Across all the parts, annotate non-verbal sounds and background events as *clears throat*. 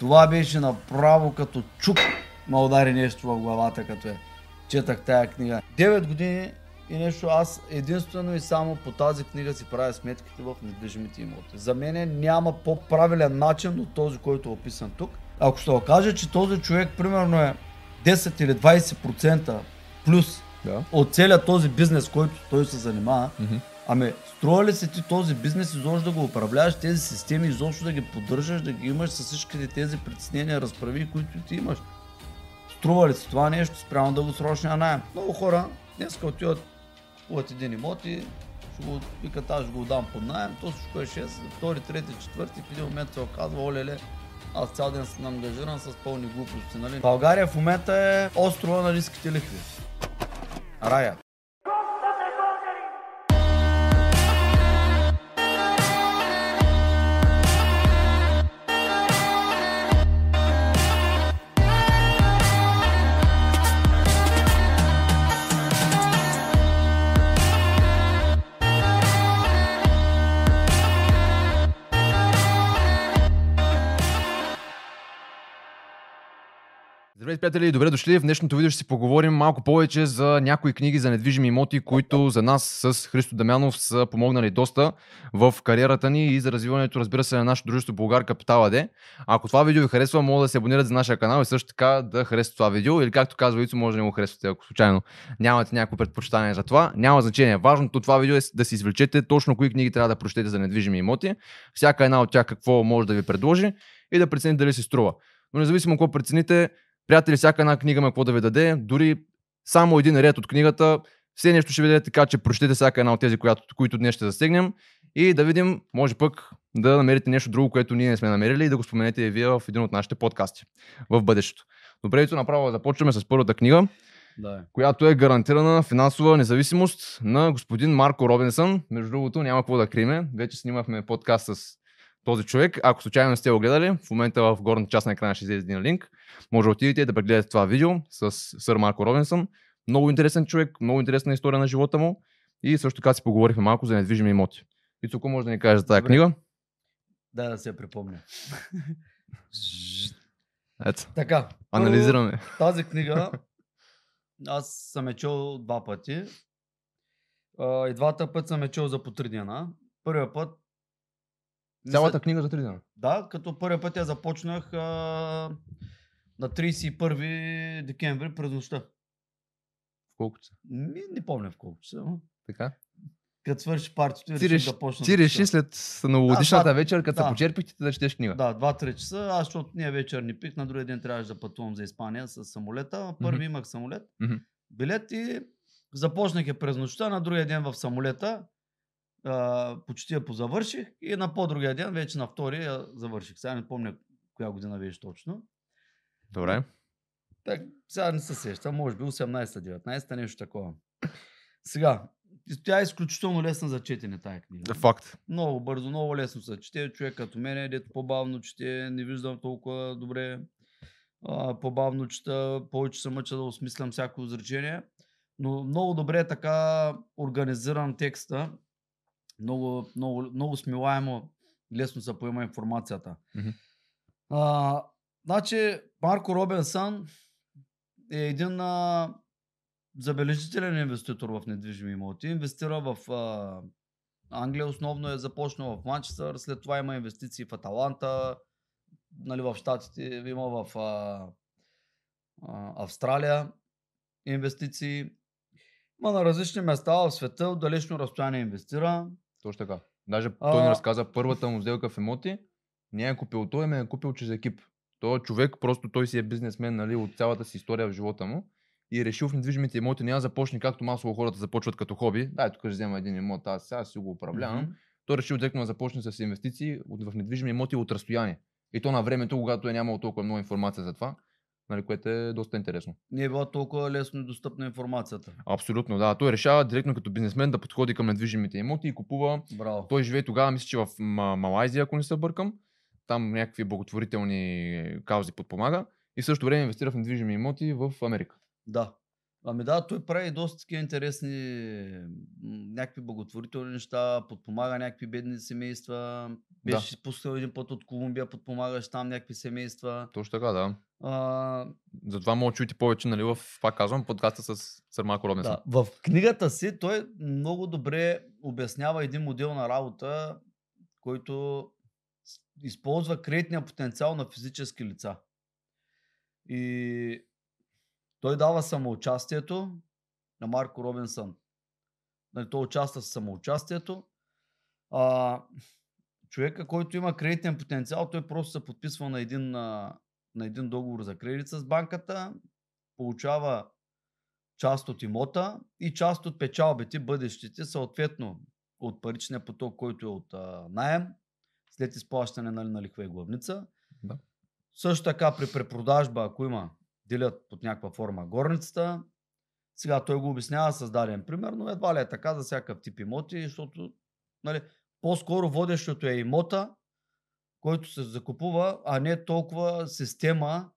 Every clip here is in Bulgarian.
Това беше направо като чук ма удари нещо в главата, като е четах тая книга. 9 години и нещо аз единствено и само по тази книга си правя сметките в недвижимите имоти. За мен няма по-правилен начин от този, който е описан тук. Ако ще окаже, че този човек примерно е 10 или 20% плюс Да. от целият този бизнес, който той се занимава, Мгм. Ами струва ли се ти този бизнес изобщо да го управляваш, тези системи изобщо да ги поддържаш, да ги имаш с всичките тези притеснения, разправи, които ти имаш? Струва ли се това нещо спрямо дългосрочния найем? Много хора днес отиват, купуват един имот и ще го викат, аз го дам под найем, то всичко е 6, втори, трети, четвърти, в един момент се оказва, олеле, аз цял ден съм ангажиран с пълни глупости. Нали? България в момента е острова на ниските лихви. Рая. Здравейте, приятели, добре дошли. В днешното видео ще си поговорим малко повече за някои книги за недвижими имоти, които за нас с Христо Дамянов са помогнали доста в кариерата ни и за развиването, разбира се, на нашето дружество Българ Капитал АД. Ако това видео ви харесва, може да се абонирате за нашия канал и също така да харесате това видео или както казва Ицо, може да не го харесвате, ако случайно нямате някакво предпочитание за това. Няма значение. Важното от това видео е да си извлечете точно кои книги трябва да прочетете за недвижими имоти, всяка една от тях какво може да ви предложи и да прецените дали си струва. Но независимо какво прецените, приятели, всяка една книга има какво да ви даде, дори само един ред от книгата, все нещо ще ви даде така, че прочетете всяка една от тези, която, които днес ще засегнем и да видим, може пък да намерите нещо друго, което ние не сме намерили и да го споменете и вие в един от нашите подкасти в бъдещето. Добре, ето направо започваме с първата книга, Да. която е гарантирана финансова независимост на господин Марко Робинсън. Между другото, няма какво да криме. Вече снимахме подкаст с този човек. Ако случайно не сте го гледали, в момента в горната част на екрана ще излезе един линк. Може да отидете да прегледате това видео с сър Марко Робинсън. Много интересен човек, много интересна история на живота му. И също така си поговорихме малко за недвижими имоти. И тук може да ни кажеш за тази Добре. книга. Да, да се припомня. *laughs* Ето, Така. анализираме. Тази книга аз съм е чел два пъти. И двата път съм е чел за по три дена. Първия път. Цялата книга за три дена. Да, като първия път я започнах а, на 31 декември през нощта. Колко са? Ми, не помня в колко часа. но Така. Като свърши партито и Ти, реших реш... да почна. ти да реши след новогодишната Да, вечер, като да. се почерпихте, да четеш книга. Да, 2-3 часа. Аз, защото ние вечер ни пих, на другия ден трябваше да пътувам за Испания с самолета. Първи Мгм. имах самолет, Мгм. билет и започнах я през нощта. На другия ден в самолета а, почти я позавърших и на по-другия ден, вече на втория я завърших. Сега не помня коя година беше точно. Добре. Так, сега не се сещам, може би 18-19, нещо такова. Сега, тя е изключително лесна за четене, тая книга. Факт. Много бързо, много лесно се чете. Човек като мен, дето по-бавно чете, не виждам толкова добре. А, по-бавно чета, повече се мъча да осмислям всяко изречение. Но много добре е така организиран текста. Много, много, много смилаемо, лесно се поема информацията. Мгм. А, значи, Марко Робинсън е един а, забележителен инвеститор в недвижими имоти. Инвестира в а, Англия основно е започнал в Манчестър, след това има инвестиции в Аталанта, нали, в Штатите, има в а, а, Австралия инвестиции. Има на различни места в света, от далечно разстояние инвестира. Точно така. Даже А- той ни разказа първата му сделка в имоти. Не е купил той, ме е купил чрез екип. Той е човек, просто той си е бизнесмен нали, от цялата си история в живота му и е решил в недвижимите имоти няма да започне както масово хората започват като хоби. Дай тук ще взема един имот, аз сега си го управлявам. Мгм. Той решил директно да започне с инвестиции в недвижими имоти от разстояние. И то на времето, когато е нямало толкова много информация за това, нали, което е доста интересно. Не е била толкова лесно достъпна информацията. Абсолютно, да. Той решава директно като бизнесмен да подходи към недвижимите имоти и купува Браво. той живее тогава, мисля, че в Ма- Малайзия, ако не се бъркам. Там някакви благотворителни каузи подпомага. И в същото време инвестира в недвижими имоти в Америка. Да. Ами да, той прави доста такива интересни някакви благотворителни неща, подпомага някакви бедни семейства. Беше си спускал един път от Колумбия, подпомагаш там някакви семейства. Точно така, да. А, Затова мога чуете повече, нали, в, пак казвам, подкаста с Сър Марко Робинсън. да. В книгата си той много добре обяснява един модел на работа, който с- използва кредитния потенциал на физически лица. И той дава самоучастието на Марко Робинсън. Нали, той участва в самоучастието. А, човека, който има кредитен потенциал, той просто се подписва на един, а, на един договор за кредит с банката, получава част от имота и част от печалбите, бъдещите, съответно от паричния поток, който е от а, найем, след изплащане нали, на лихва и главница. Да. Също така при препродажба, ако има, делят под някаква форма горницата. Сега той го обяснява с даден пример, но едва ли е така за всякакъв тип имоти, защото нали, по-скоро водещото е имота, който се закупува, а не толкова система,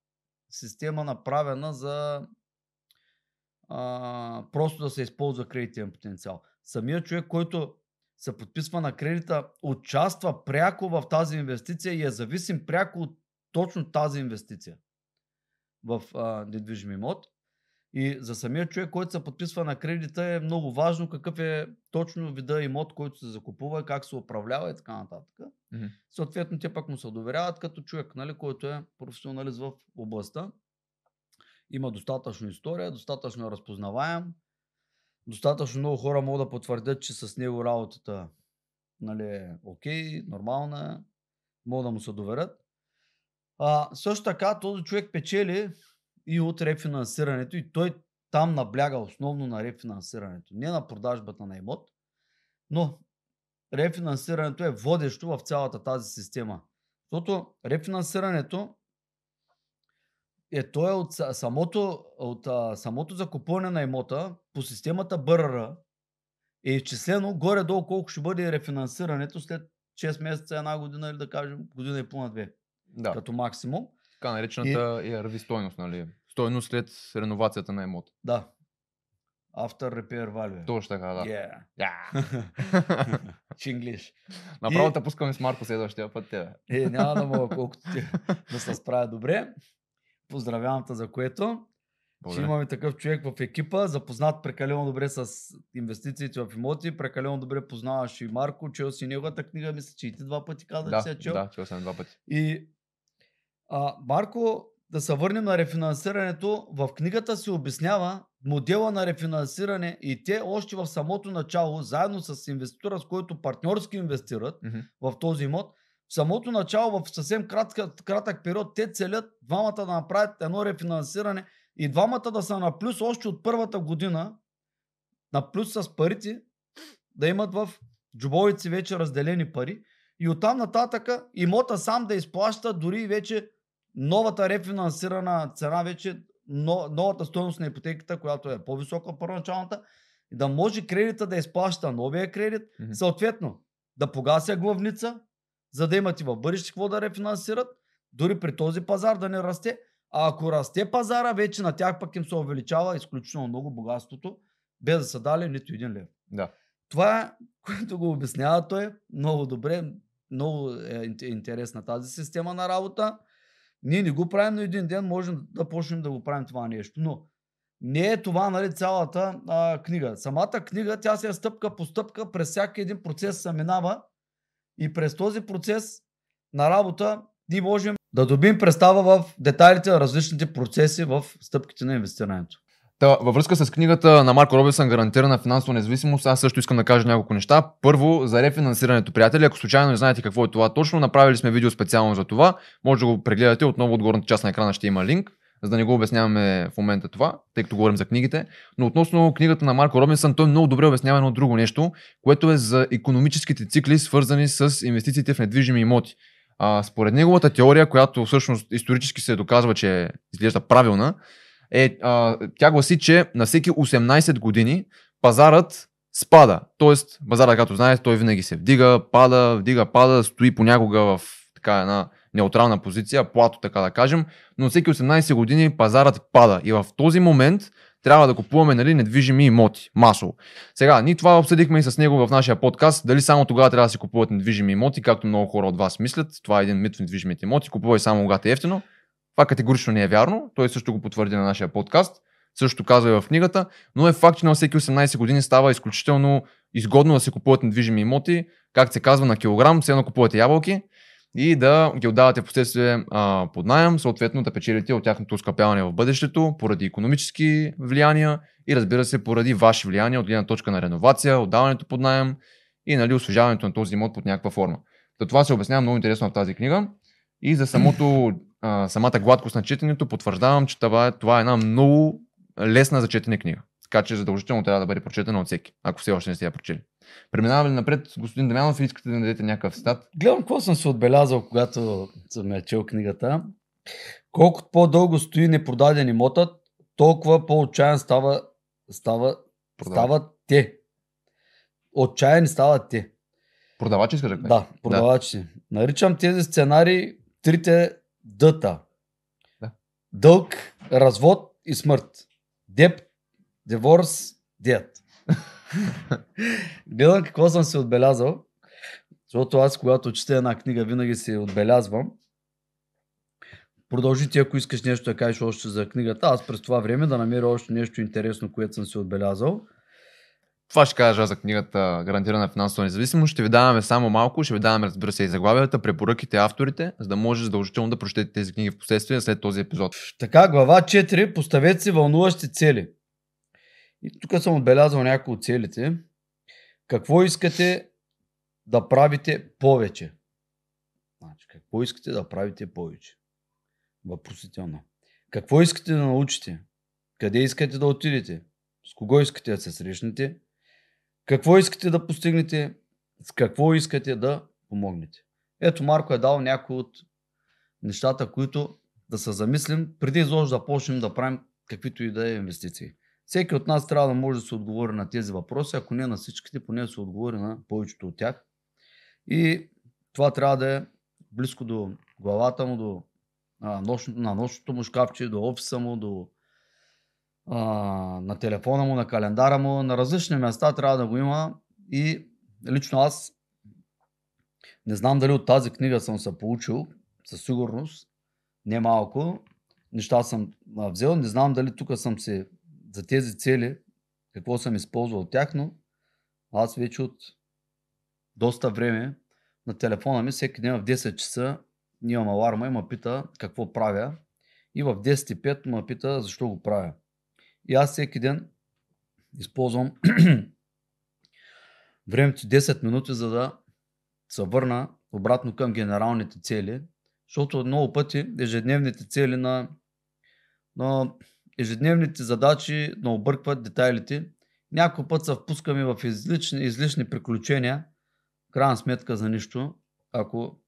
система направена за а, просто да се използва кредитен потенциал. Самият човек, който се подписва на кредита, участва пряко в тази инвестиция и е зависим пряко от точно тази инвестиция в а, недвижим имот. И за самия човек, който се подписва на кредита е много важно какъв е точно вида имот, който се закупува, как се управлява и така нататък. Мгм. Съответно, те пък му се доверяват като човек, нали, който е професионалист в областта. Има достатъчно история, достатъчно разпознаваем. Достатъчно много хора могат да потвърдят, че с него работата нали, е окей, нормална, могат да му се доверят. А, също така този човек печели и от рефинансирането и той там набляга основно на рефинансирането, не на продажбата на имот, но рефинансирането е водещо в цялата тази система. Защото рефинансирането е то е от са- самото, от самото закупуване на имота по системата БРР е изчислено горе-долу колко ще бъде рефинансирането след 6 месеца, една година или да кажем година и половина-две Да, като максимум. Така наречената ERV стойност, нали? Стойност след реновацията на имот. Да. After repair value. Точно така, да. Yeah. Yeah. *laughs* Чинглиш. *laughs* Направо И- те пускаме с Марко следващия път. Те. Е, няма да мога *laughs* колкото ти да се справя добре. Поздравявам те за което. Ще имаме такъв човек в екипа, запознат прекалено добре с инвестициите в имоти, прекалено добре познаваш и Марко, чел си неговата книга, мисля, че и ти два пъти каза, че Да, си я чел. да, чел съм два пъти. И а, Марко, да се върнем на рефинансирането, в книгата се обяснява модела на рефинансиране и те още в самото начало, заедно с инвеститора, с който партньорски инвестират Мгм. в този имот, в самото начало, в съвсем кратък, кратък период, те целят двамата да направят едно рефинансиране и двамата да са на плюс още от първата година, на плюс с парите, да имат в джобовици вече разделени пари и оттам нататък имота сам да изплаща дори вече новата рефинансирана цена, вече но, новата стоеност на ипотеката, която е по-висока от първоначалната, да може кредита да изплаща новия кредит, Мгм. съответно да погася главница, за да имат и в бъдеще какво да рефинансират, дори при този пазар да не расте. А ако расте пазара, вече на тях пък им се увеличава изключително много богатството, без да са дали нито един лев. Да. Това което го обяснява той много добре, много е ин- интересна тази система на работа. Ние не го правим, но един ден можем да почнем да го правим това нещо. Но не е това нали, цялата а, книга. Самата книга, тя се е стъпка по стъпка, през всяки един процес се минава и през този процес на работа ние можем да добим представа в детайлите на различните процеси в стъпките на инвестирането. Та, във връзка с книгата на Марко Робинсън гарантирана финансова независимост, аз също искам да кажа няколко неща. Първо, за рефинансирането, приятели, ако случайно не знаете какво е това точно, направили сме видео специално за това. Може да го прегледате, отново от горната част на екрана ще има линк, за да не го обясняваме в момента това, тъй като говорим за книгите. Но относно книгата на Марко Робинсън, той много добре обяснява едно друго нещо, което е за економическите цикли, свързани с инвестициите в недвижими имоти. А, според неговата теория, която всъщност исторически се доказва, че изглежда правилна, е, а, тя гласи, че на всеки 18 години пазарът спада. Тоест, пазарът, както знаете, той винаги се вдига, пада, вдига, пада, стои понякога в така една неутрална позиция, плато, така да кажем, но всеки 18 години пазарът пада. И в този момент трябва да купуваме нали, недвижими имоти, масово. Сега, ние това обсъдихме и с него в нашия подкаст, дали само тогава трябва да се купуват недвижими имоти, както много хора от вас мислят. Това е един мит в недвижимите имоти, купувай само когато е ефтино. Това категорично не е вярно, той също го потвърди на нашия подкаст, също казва и в книгата, но е факт, че на всеки 18 години става изключително изгодно да се купуват недвижими имоти, как се казва на килограм, все едно купувате ябълки и да ги отдавате в последствие под найем, съответно да печелите от тяхното скъпяване в бъдещето, поради економически влияния и разбира се поради ваши влияния от гледна точка на реновация, отдаването под найем и нали, освежаването на този имот под някаква форма. То това се обяснява много интересно в тази книга. И за самото, а, самата гладкост на четенето потвърждавам, че това е, това е една много лесна за четене книга. Така че задължително трябва да бъде прочетена от всеки, ако все още не сте я прочели. Преминаваме ли напред, господин Дамянов, или искате да дадете някакъв стат? Гледам какво съм се отбелязал, когато съм я чел книгата. Колкото по-дълго стои непродаден имотът, толкова по-отчаян става, става, стават те. Отчаяни стават те. Продавачи искаш да? Да, продавачи. Да. Наричам тези сценарии трите дъта. Да. Дълг, развод и смърт. Деп, диворс, дед. *laughs* Гледам какво съм се отбелязал, защото аз, когато чета една книга, винаги се отбелязвам. Продължи ти, ако искаш нещо да кажеш още за книгата. Аз през това време да намеря още нещо интересно, което съм се отбелязал. Това ще кажа за книгата Гарантирана финансова независимост. Ще ви даваме само малко, ще ви даваме, разбира се, и заглавията, препоръките, авторите, за да може задължително да прочетете тези книги в последствие след този епизод. Така, глава 4. Поставете си вълнуващи цели. И тук съм отбелязал някои от целите. Какво искате да правите повече? Значи, какво искате да правите повече? Въпросително. Какво искате да научите? Къде искате да отидете? С кого искате да се срещнете? Какво искате да постигнете? С какво искате да помогнете? Ето Марко е дал някои от нещата, които да се замислим, преди изложи да почнем да правим каквито и да е инвестиции. Всеки от нас трябва да може да се отговори на тези въпроси, ако не на всичките, поне да се отговори на повечето от тях. И това трябва да е близко до главата му, до а, нощното, на нощното му шкафче, до офиса му, до а, на телефона му, на календара му, на различни места трябва да го има и лично аз не знам дали от тази книга съм се получил, със сигурност, не малко, неща съм взел, не знам дали тук съм се за тези цели, какво съм използвал от тях, но аз вече от доста време на телефона ми, всеки ден в 10 часа имам аларма и ме пита какво правя. И в 10.05 ме пита защо го правя. И аз всеки ден използвам *clears throat* времето 10 минути, за да се върна обратно към генералните цели, защото много пъти ежедневните цели на, на ежедневните задачи на объркват детайлите. Някой път се впускаме в излишни, излишни приключения, крайна сметка за нищо, ако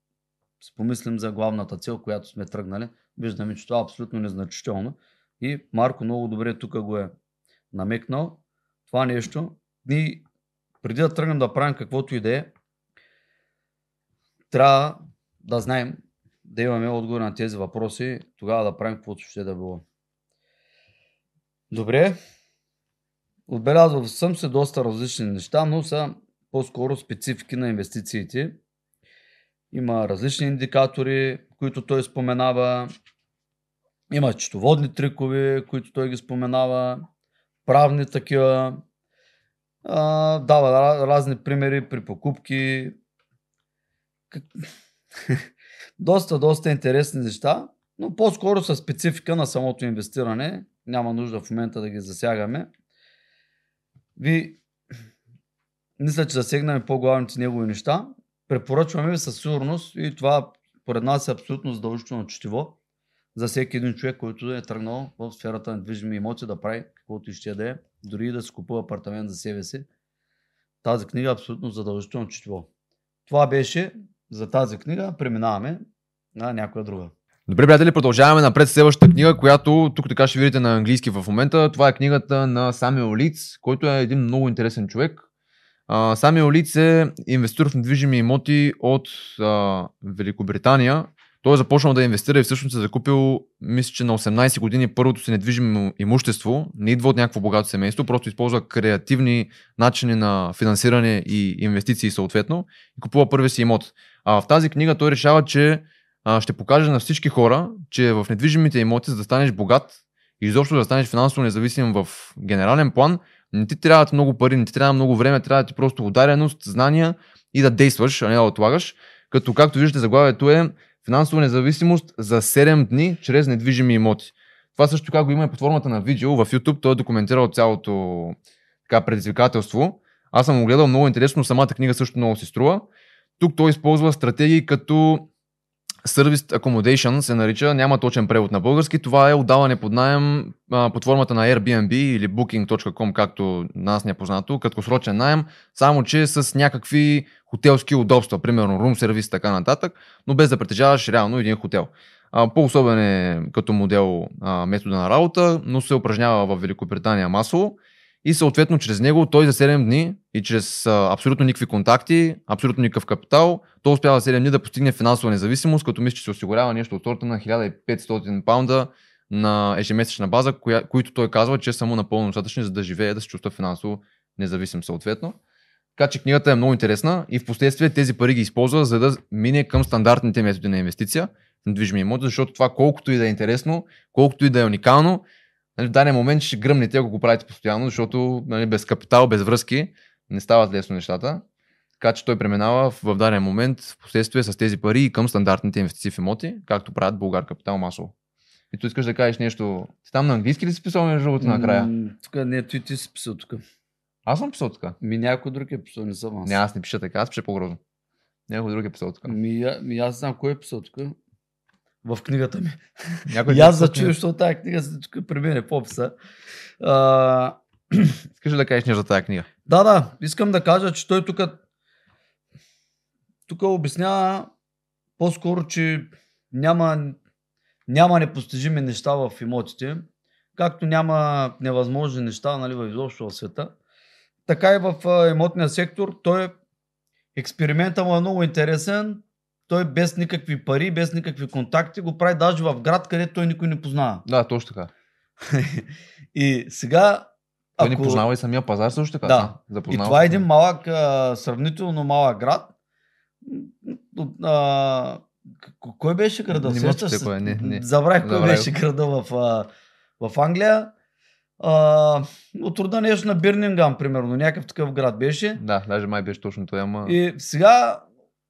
си помислим за главната цел, която сме тръгнали, виждаме, че това е абсолютно незначително. И Марко много добре тук го е намекнал. Това нещо, ние преди да тръгнем да правим каквото и да е, трябва да знаем, да имаме отговор на тези въпроси, тогава да правим каквото ще да било. Добре. Отбелязвал съм се доста различни неща, но са по-скоро специфики на инвестициите. Има различни индикатори, които той споменава. Има счетоводни трикове, които той ги споменава. Правни такива. А, дава разни примери при покупки. *laughs* доста, доста интересни неща, но по-скоро са специфика на самото инвестиране няма нужда в момента да ги засягаме. Ви, мисля, че засегнаме по-главните негови неща. Препоръчваме ви със сигурност и това поред нас е абсолютно задължително четиво за всеки един човек, който е тръгнал в сферата на движими имоти да прави каквото ще да е, дори да си купува апартамент за себе си. Тази книга е абсолютно задължително четиво. Това беше за тази книга. Преминаваме на някоя друга. Добре, приятели, продължаваме напред следващата книга, която тук така ще видите на английски в момента. Това е книгата на Самио Лиц, който е един много интересен човек. Самио Лиц е инвеститор в недвижими имоти от а, Великобритания. Той е започнал да инвестира и всъщност е закупил, мисля, че на 18 години първото си недвижимо имущество. Не идва от някакво богато семейство, просто използва креативни начини на финансиране и инвестиции съответно и купува първия си имот. А в тази книга той решава, че а, ще покаже на всички хора, че в недвижимите имоти, за да станеш богат и изобщо да станеш финансово независим в генерален план, не ти трябват много пари, не ти трябва много време, трябва ти просто удареност, знания и да действаш, а не да отлагаш. Като както виждате, заглавието е финансова независимост за 7 дни чрез недвижими имоти. Това също така го има и под формата на видео в YouTube. Той е документирал цялото така, предизвикателство. Аз съм го гледал много интересно, самата книга също много си струва. Тук той използва стратегии като Service Accommodation се нарича, няма точен превод на български. Това е отдаване под найем под формата на Airbnb или Booking.com, както нас не е познато, краткосрочен найем, само че с някакви хотелски удобства, примерно service и така нататък, но без да притежаваш реално един хотел. По-особен е като модел метода на работа, но се упражнява в Великобритания масово и съответно чрез него той за 7 дни и чрез а, абсолютно никакви контакти, абсолютно никакъв капитал, той успява за 7 дни да постигне финансова независимост, като мисля, че се осигурява нещо от сорта на 1500 паунда на ежемесечна база, коя, които той казва, че са му напълно достатъчни, за да живее, да се чувства финансово независим съответно. Така че книгата е много интересна и в последствие тези пари ги използва, за да мине към стандартните методи на инвестиция недвижими имоти, защото това колкото и да е интересно, колкото и да е уникално, нали, в даден момент ще гръмнете, ако го правите постоянно, защото нали, без капитал, без връзки не стават лесно нещата. Така че той преминава в, даден момент в последствие с тези пари и към стандартните инвестиции в имоти, както правят Българ Капитал масово. И tu искаш да кажеш нещо. Ти там на английски ли си писал между другото накрая? М, Тук не, ти, ти си писал тук. Аз съм писал така. Ми някой друг е писал, не съм аз. Не, аз не пиша така, аз пиша по-грозно. Някой друг е писал така. Ми, я- ми аз знам кой е писал тук. В книгата ми. Някой И аз зачуя, книга. защото тази книга се при мен е по-писа. А, *clears throat* Искаш ли да кажеш нещо за тази книга? Да, да, искам да кажа, че той тук тук обяснява по-скоро, че няма, няма непостижими неща в имотите, както няма невъзможни неща нали, в изобщо в света. Така и в а, имотния сектор, той експеримента му е много интересен. Той без никакви пари, без никакви контакти го прави даже в град, където той никой не познава. Да, точно така. *laughs* И сега. Той не познава и самия пазар също така. Да. И Запознава това е един малък, а, сравнително малък град. А, кой беше града? Не Сещаш мога се? кой е, не, не. Забравих кой Забравих. беше града в, а, в Англия. А, от рода нещо на Бирнингам, примерно. Някакъв такъв град беше. Да, даже май беше точно той, ама... И сега,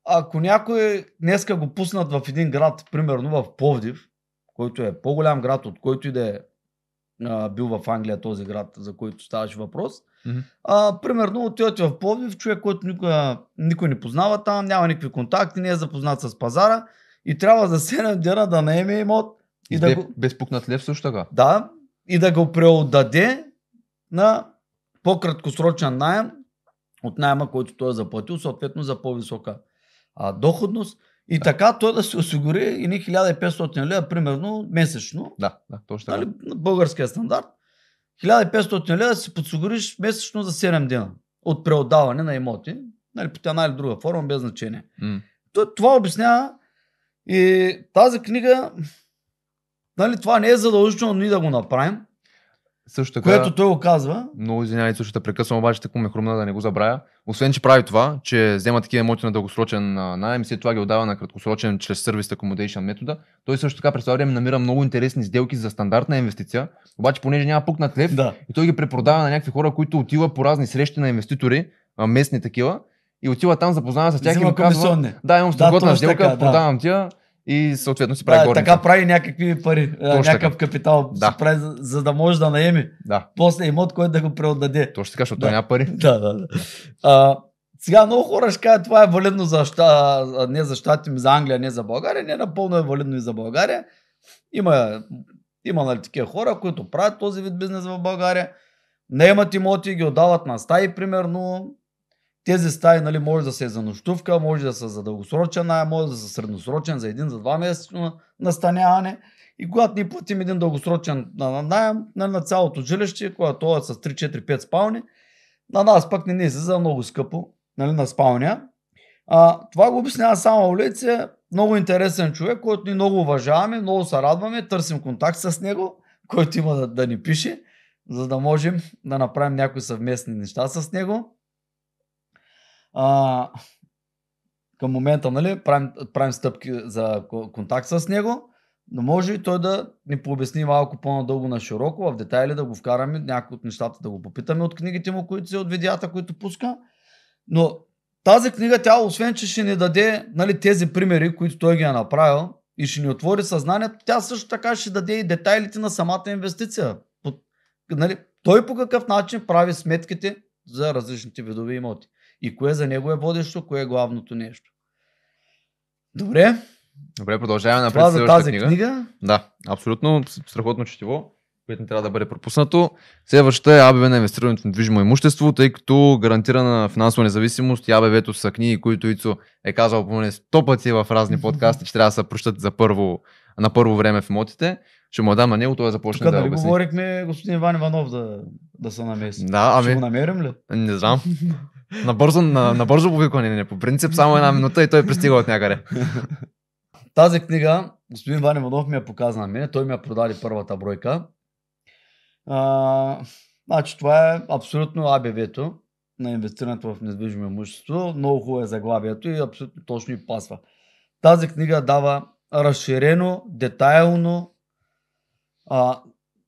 ако някой днеска го пуснат в един град, примерно в Пловдив, който е по-голям град, от който и да е а, бил в Англия този град, за който ставаше въпрос, Мгм. а, примерно отивате в Пловдив, човек, който никой, никой не познава там, няма никакви контакти, не е запознат с пазара и трябва за 7 дена да наеме имот и И да без, го, без пукнат лев също така. да, и да го преотдаде на по-краткосрочен найем от найема, който той е заплатил, съответно за по-висока а, доходност. И така той да се осигури и 1500 лева, примерно, месечно, Да, да, точно така. нали, на българския стандарт. 1500 лева да си подсигуриш месечно за 7 дена от преотдаване на имоти, нали, по една или друга форма, без значение. То- Това обяснява и тази книга, нали, това не е задължително ние да го направим, Също така, което той го казва. много извинявай, също те прекъсвам, обаче така ме хрумна да не го забравя. Освен, че прави това, че взема такива имоти на дългосрочен найем и след това ги отдава на краткосрочен чрез Service Accommodation метода. Той също така през това време намира много интересни сделки за стандартна инвестиция, обаче понеже няма пукнат лев, Да. и той ги препродава на някакви хора, които отиват по разни срещи на инвеститори, местни такива, и отива там, запознава с тях и им казва, да, имам Да, страхотна точно сделка, така, да. продавам тя и съответно си прави Да, горница. така прави някакви пари, а, Точно някакъв капитал, Да. да. прави, за, за да може да наеме Да, после имот, който да го преотдаде. точно така, защото Да. няма пари. *laughs* Да, да, да. А, сега много хора ще кажат, това е валидно за, ща, не за щати, ми за Англия, не за България. Не, напълно е валидно и за България. Има, има нали, такива хора, които правят този вид бизнес в България. Наемат имоти, ги отдават на стаи, примерно. Тези стаи нали, може да се е за нощувка, може да са за дългосрочен найем, може да са средносрочен, за един, за два месеца настаняване. И когато ни платим един дългосрочен на- на найем нали, на цялото жилище, когато то е с 3, 4, 5 спални, на нас пък не ни се за много скъпо, нали, на спалня. А, това го обяснява само улица много интересен човек, който ни много уважаваме, много се радваме, търсим контакт с него, който има да, да ни пише, за да можем да направим някои съвместни неща с него. А, към момента, нали, правим, правим стъпки за контакт с него, но може и той да ни пообясни малко по-надълго на широко, в детайли да го вкараме, някои от нещата да го попитаме от книгите му, които се от видеята, които пуска. Но тази книга, тя освен, че ще ни даде нали, тези примери, които той ги е направил и ще ни отвори съзнанието, тя също така ще даде и детайлите на самата инвестиция. По, нали, той по какъв начин прави сметките за различните видове имоти. И кое за него е водещо, кое е главното нещо. Добре. Добре, продължаваме напред. Това за тази книга. книга. Да, абсолютно страхотно четиво което не трябва да бъде пропуснато. Следващата е АБВ на инвестирането в недвижимо имущество, тъй като гарантирана финансова независимост и АБВ-то са книги, които Ицо е казал поне 100 пъти в разни подкасти, че трябва да се прощат за първо, на първо време в имотите. Ще му дам на него, той започне Тук, да дали обясни. говорихме господин Иван Иванов да, да се намеси. Да, ами... Ще го намерим ли? Не знам. Набързо, на, набързо повикване, не по принцип, само една минута и той пристига от някъде. Тази книга, господин Иван Иванов ми я показа на мен, той ми я продаде първата бройка. А, значи това е абсолютно АБВ-то на инвестирането в недвижимо имущество. Много хубаво е заглавието и абсолютно точно и пасва. Тази книга дава разширено, детайлно а,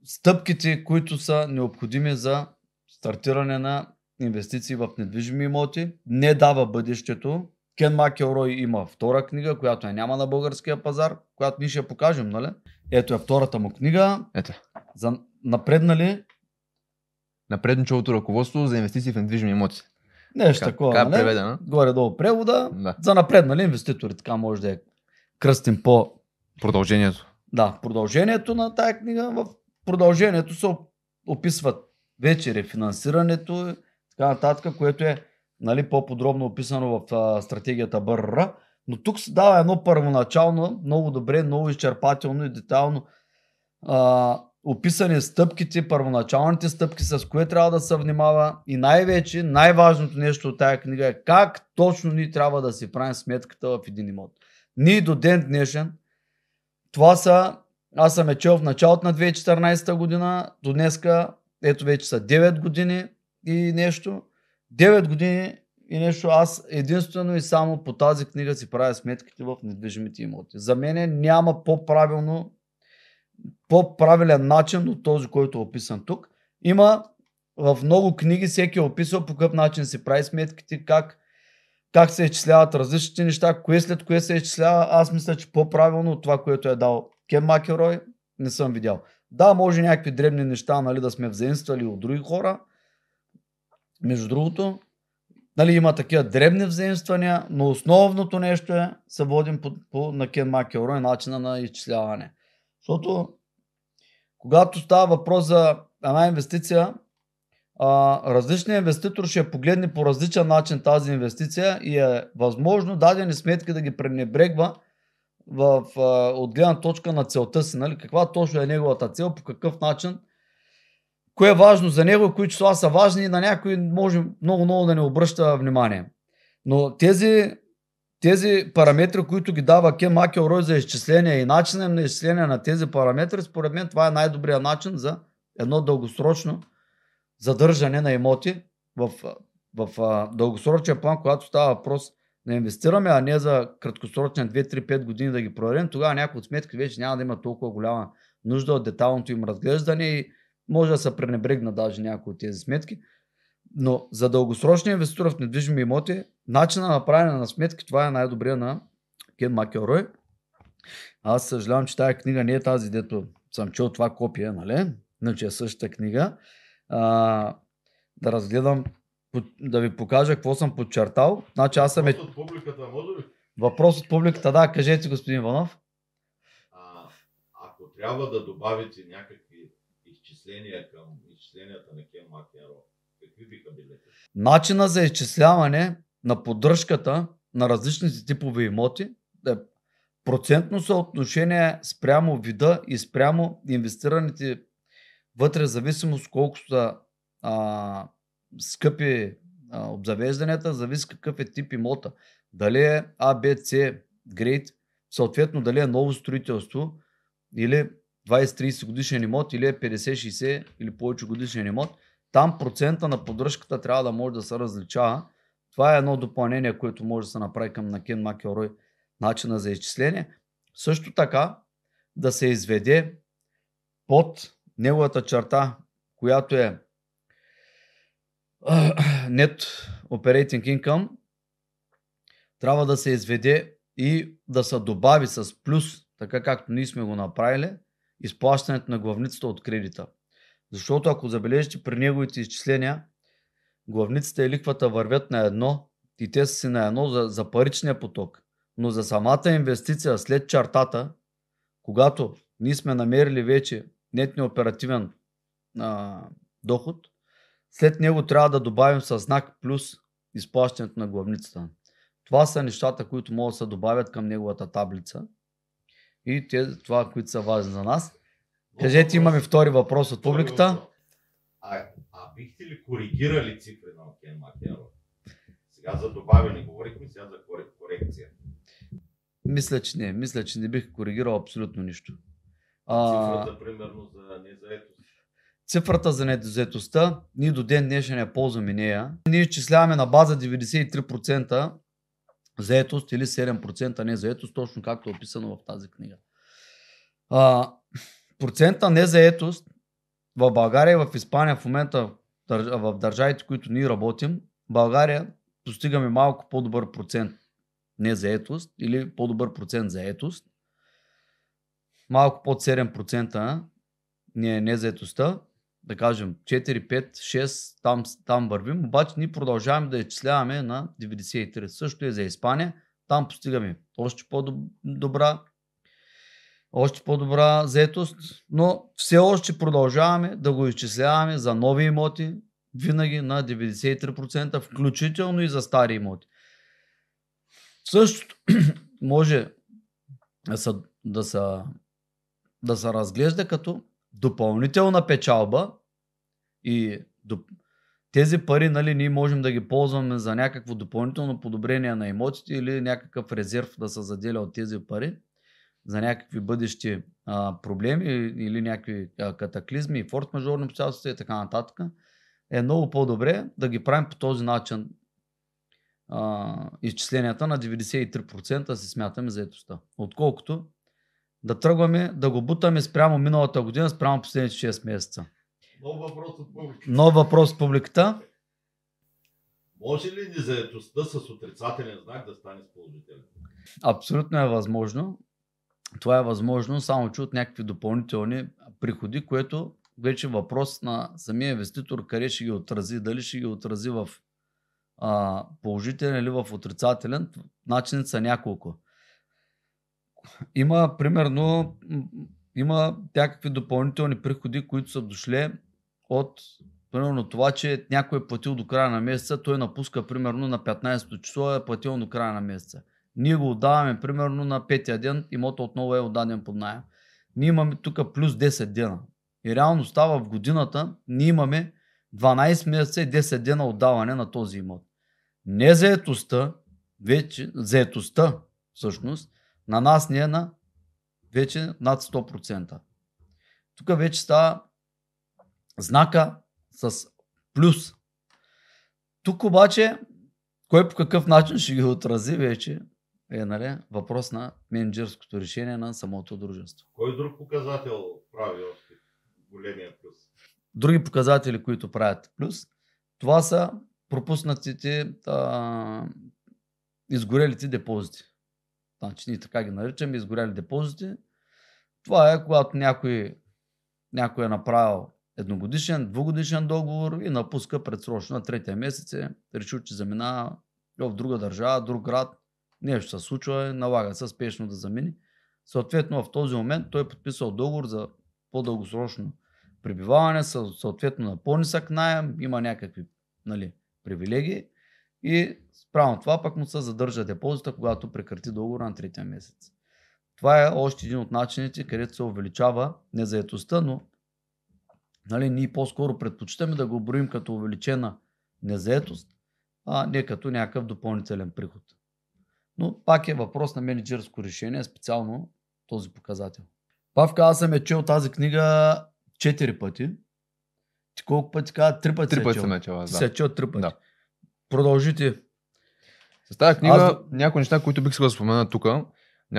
стъпките, които са необходими за стартиране на инвестиции в недвижими имоти. Не дава бъдещето. Кен Макелрой има втора книга, която е няма на българския пазар, която ние ще покажем, нали? Ето е втората му книга. Ето. За напреднали Напредничевото ръководство за инвестиции в недвижими имоти. нещо Как- такова. как е нали? преведена? Горе-долу превода. Да. За напреднали инвеститори, така може да е кръстим по Продължението. Да, продължението на тая книга, в продължението се оп- описват вече рефинансирането и така нататък, което е нали, по-подробно описано в а, стратегията БРР. Но тук се дава едно първоначално, много добре, много изчерпателно и детайлно а, описани стъпките, първоначалните стъпки, с кое трябва да се внимава и най-вече, най-важното нещо от тая книга е как точно ние трябва да си правим сметката в един имот. Ние до ден днешен, това са, аз съм е чел в началото на 2014 година, до днеска, ето вече са 9 години и нещо. 9 години и нещо, аз единствено и само по тази книга си правя сметките в недвижимите имоти. За мен няма по-правилно, по-правилен начин от този, който е описан тук. Има в много книги всеки е описал по какъв начин се прави сметките, как, как се изчисляват различните неща, кое след кое се изчислява. Аз мисля, че по-правилно от това, което е дал Кен Макерой, не съм видял. Да, може някакви дребни неща нали, да сме взаимствали от други хора. Между другото, нали, има такива дребни взаимствания, но основното нещо е, се водим по, по на Кен Макелрой, начина на изчисляване. Защото, когато става въпрос за една инвестиция, различният инвеститор ще погледне по различен начин тази инвестиция и е възможно дадени сметки да ги пренебрегва в, а, от гледна точка на целта си. Нали? Каква точно е неговата цел, по какъв начин, кое е важно за него, кои числа са важни и на някой може много-много да не обръща внимание. Но тези, тези параметри, които ги дава Кен Макелрой за изчисление и начинът на изчисление на тези параметри, според мен това е най-добрият начин за едно дългосрочно задържане на имоти в, в а, дългосрочен план, когато става въпрос да инвестираме, а не за краткосрочен 2-3-5 години да ги проверим, тогава някои от сметки вече няма да има толкова голяма нужда от деталното им разглеждане и може да се пренебрегна даже някои от тези сметки. Но за дългосрочния инвеститор в недвижими имоти, начина на правене на сметки, това е най-добрия на Кен Макелрой. Аз съжалявам, че тази книга не е тази, дето съм чел това копие, нали? Иначе е същата книга. А, да разгледам, да ви покажа какво съм подчертал. Значи аз съм е... Въпрос от публиката може ли? Въпрос от публиката, да, кажете господин Иванов. А, ако трябва да добавите някакви изчисления към изчисленията на Кен Макенро, какви биха били? Начина за изчисляване на поддръжката на различните типове имоти е процентно съотношение спрямо вида и спрямо инвестираните вътре, в зависимост колко са а, скъпи а, обзавежданията, зависи какъв е тип имота. Дали е А, Б, С, грейд съответно дали е ново строителство или 20-30 годишен имот или е 50-60 или повече годишен имот, там процента на поддръжката трябва да може да се различава. Това е едно допълнение, което може да се направи към на Кен Макелрой начина за изчисление. Също така да се изведе под неговата черта, която е *clears throat* Net Operating Income, трябва да се изведе и да се добави с плюс, така както ние сме го направили, изплащането на главницата от кредита. Защото ако забележите при неговите изчисления, главницата и ликвата вървят на едно и те са си на едно за, за паричния поток. Но за самата инвестиция след чертата, когато ние сме намерили вече нетния оперативен а, доход, след него трябва да добавим със знак плюс изплащането на главницата. Това са нещата, които могат да се добавят към неговата таблица. И те, това, които са важни за нас. Кажете, имаме втори въпрос от публиката. А, а бихте ли коригирали цифри на Кен Макеро? Сега за добавяне говорихме, сега за корекция. Мисля, че не. Мисля, че не бих коригирал абсолютно нищо. Цифрата, примерно, за незаетост. Цифрата за недозетостта, ние до ден днешен я ползваме нея. Ние изчисляваме на база 93% заетост или 7% не заетост, точно както е описано в тази книга. А, процента незаетост в България и в Испания в момента в държавите, които ние работим, България постигаме малко по-добър процент незаетост или по-добър процент заетост. Малко под 7% не е незаетостта да кажем 4, 5, 6, там, там вървим, обаче ние продължаваме да изчисляваме на 93. Също е за Испания, там постигаме още по-добра още по-добра заетост, но все още продължаваме да го изчисляваме за нови имоти, винаги на 93%, включително и за стари имоти. Същото *clears throat* може да се, да се, да се разглежда като допълнителна печалба и доп... тези пари, нали, ние можем да ги ползваме за някакво допълнително подобрение на имотите или някакъв резерв да се заделя от тези пари за някакви бъдещи а, проблеми или някакви а, катаклизми и форс-мажорни обстоятелства и така нататък, е много по-добре да ги правим по този начин а, изчисленията на 93% си смятаме за етостта. Отколкото да тръгваме да го бутаме спрямо миналата година, спрямо последните 6 месеца. Нов въпрос от публиката. Нов въпрос от публиката. Може ли незаетостта с отрицателен знак да стане с положителен? Абсолютно е възможно. Това е възможно само че от някакви допълнителни приходи, което вече въпрос на самия инвеститор къде ще ги отрази. Дали ще ги отрази в а, положителен или в отрицателен. Начините са няколко. Има, примерно, има някакви допълнителни приходи, които са дошли от примерно това, че някой е платил до края на месеца, той напуска примерно на 15-то число е платил до края на месеца. Ние го отдаваме примерно на петия ден, имота отново е отдаден под найем. Ние имаме тук плюс 10 дена. И реално става в годината, ние имаме 12 месеца и 10 дена отдаване на този имот. Не заетостта, вече, заетостта всъщност, на нас не е на вече над 100%. Тук вече става знака с плюс. Тук обаче, кой по какъв начин ще ги отрази вече, е нали, въпрос на менеджерското решение на самото дружество. Кой друг показател прави още големия плюс? Други показатели, които правят плюс, това са пропуснатите а, изгорелите депозити. Значи ние така ги наричаме изгорели депозити. Това е когато някой, някой е направил едногодишен, двугодишен договор и напуска предсрочно на третия месец е решил, че заминава в друга държава, друг град, нещо се случва, налага се спешно да замини. Съответно в този момент той е подписал договор за по-дългосрочно пребиваване, съответно на по-нисък найем, има някакви нали, привилегии и спрямо това пък му се задържа депозита, когато прекрати договора на третия месец. Това е още един от начините, където се увеличава незаетостта, но нали, ние по-скоро предпочитаме да го броим като увеличена незаетост, а не като някакъв допълнителен приход. Но пак е въпрос на менеджерско решение, специално този показател. Павка, аз съм е чел тази книга четири пъти. Ти колко пъти каза? Три пъти Три е пъти съм я чел, аз, да. си е чел три пъти. Да. Продължите. С тази книга Аз- някои неща, които бих искал да спомена тук.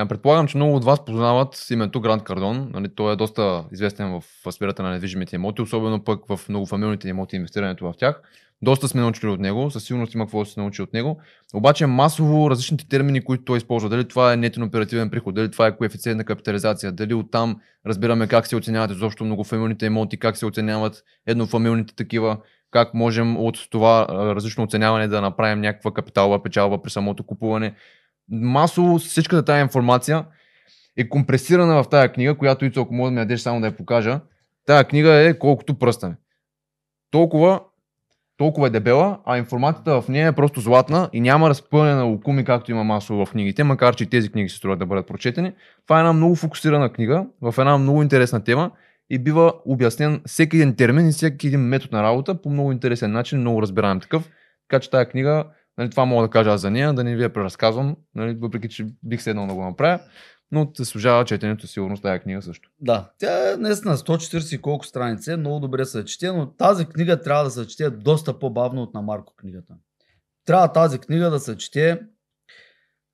Предполагам, че много от вас познават името Гранд Кардон. Нали, той е доста известен в сферата на недвижимите имоти, особено пък в многофамилните имоти и инвестирането в тях. Доста сме научили от него, със сигурност има какво да се научи от него. Обаче масово различните термини, които той използва, дали това е нетен оперативен приход, дали това е коефициент на капитализация, дали оттам разбираме как се оценяват изобщо многофамилните имоти, как се оценяват еднофамилните такива, как можем от това различно оценяване да направим някаква капиталова печалба при самото купуване. Масово всичката тази информация е компресирана в тази книга, която Ицо, ако мога да ми дадеш само да я покажа. Тая книга е колкото пръстане. Толкова, толкова е дебела, а информацията в нея е просто златна и няма разпъване на лукуми, както има масово в книгите, макар че и тези книги се струват да бъдат прочетени. Това е една много фокусирана книга, в една много интересна тема и бива обяснен всеки един термин и всеки един метод на работа по много интересен начин, много разбираем такъв. Така че тази книга, нали, това мога да кажа аз за нея, да не ви я преразказвам, нали, въпреки че бих седнал да го направя, но се служава четенето сигурно с тази книга също. Да, тя е наистина 140 и колко страници, е, много добре се чете, но тази книга трябва да се чете доста по-бавно от на Марко книгата. Трябва тази книга да се чете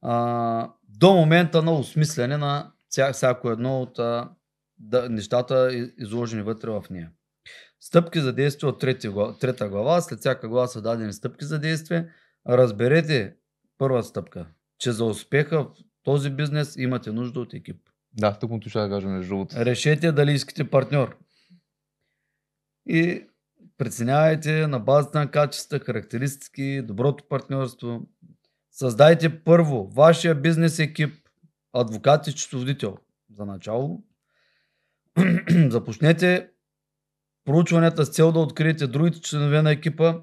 а, до момента на осмислене на вся, всяко едно от а, да, нещата, изложени вътре в нея. Стъпки за действие от трети, трета глава, след всяка глава са дадени стъпки за действие. Разберете първа стъпка, че за успеха в този бизнес имате нужда от екип. Да, тук му ще да кажа между другото. Решете дали искате партньор. И преценявайте на базата на качества, характеристики, доброто партньорство. Създайте първо вашия бизнес екип, адвокат и счетоводител. За начало. *clears throat* Започнете проучванията с цел да откриете другите членове на екипа,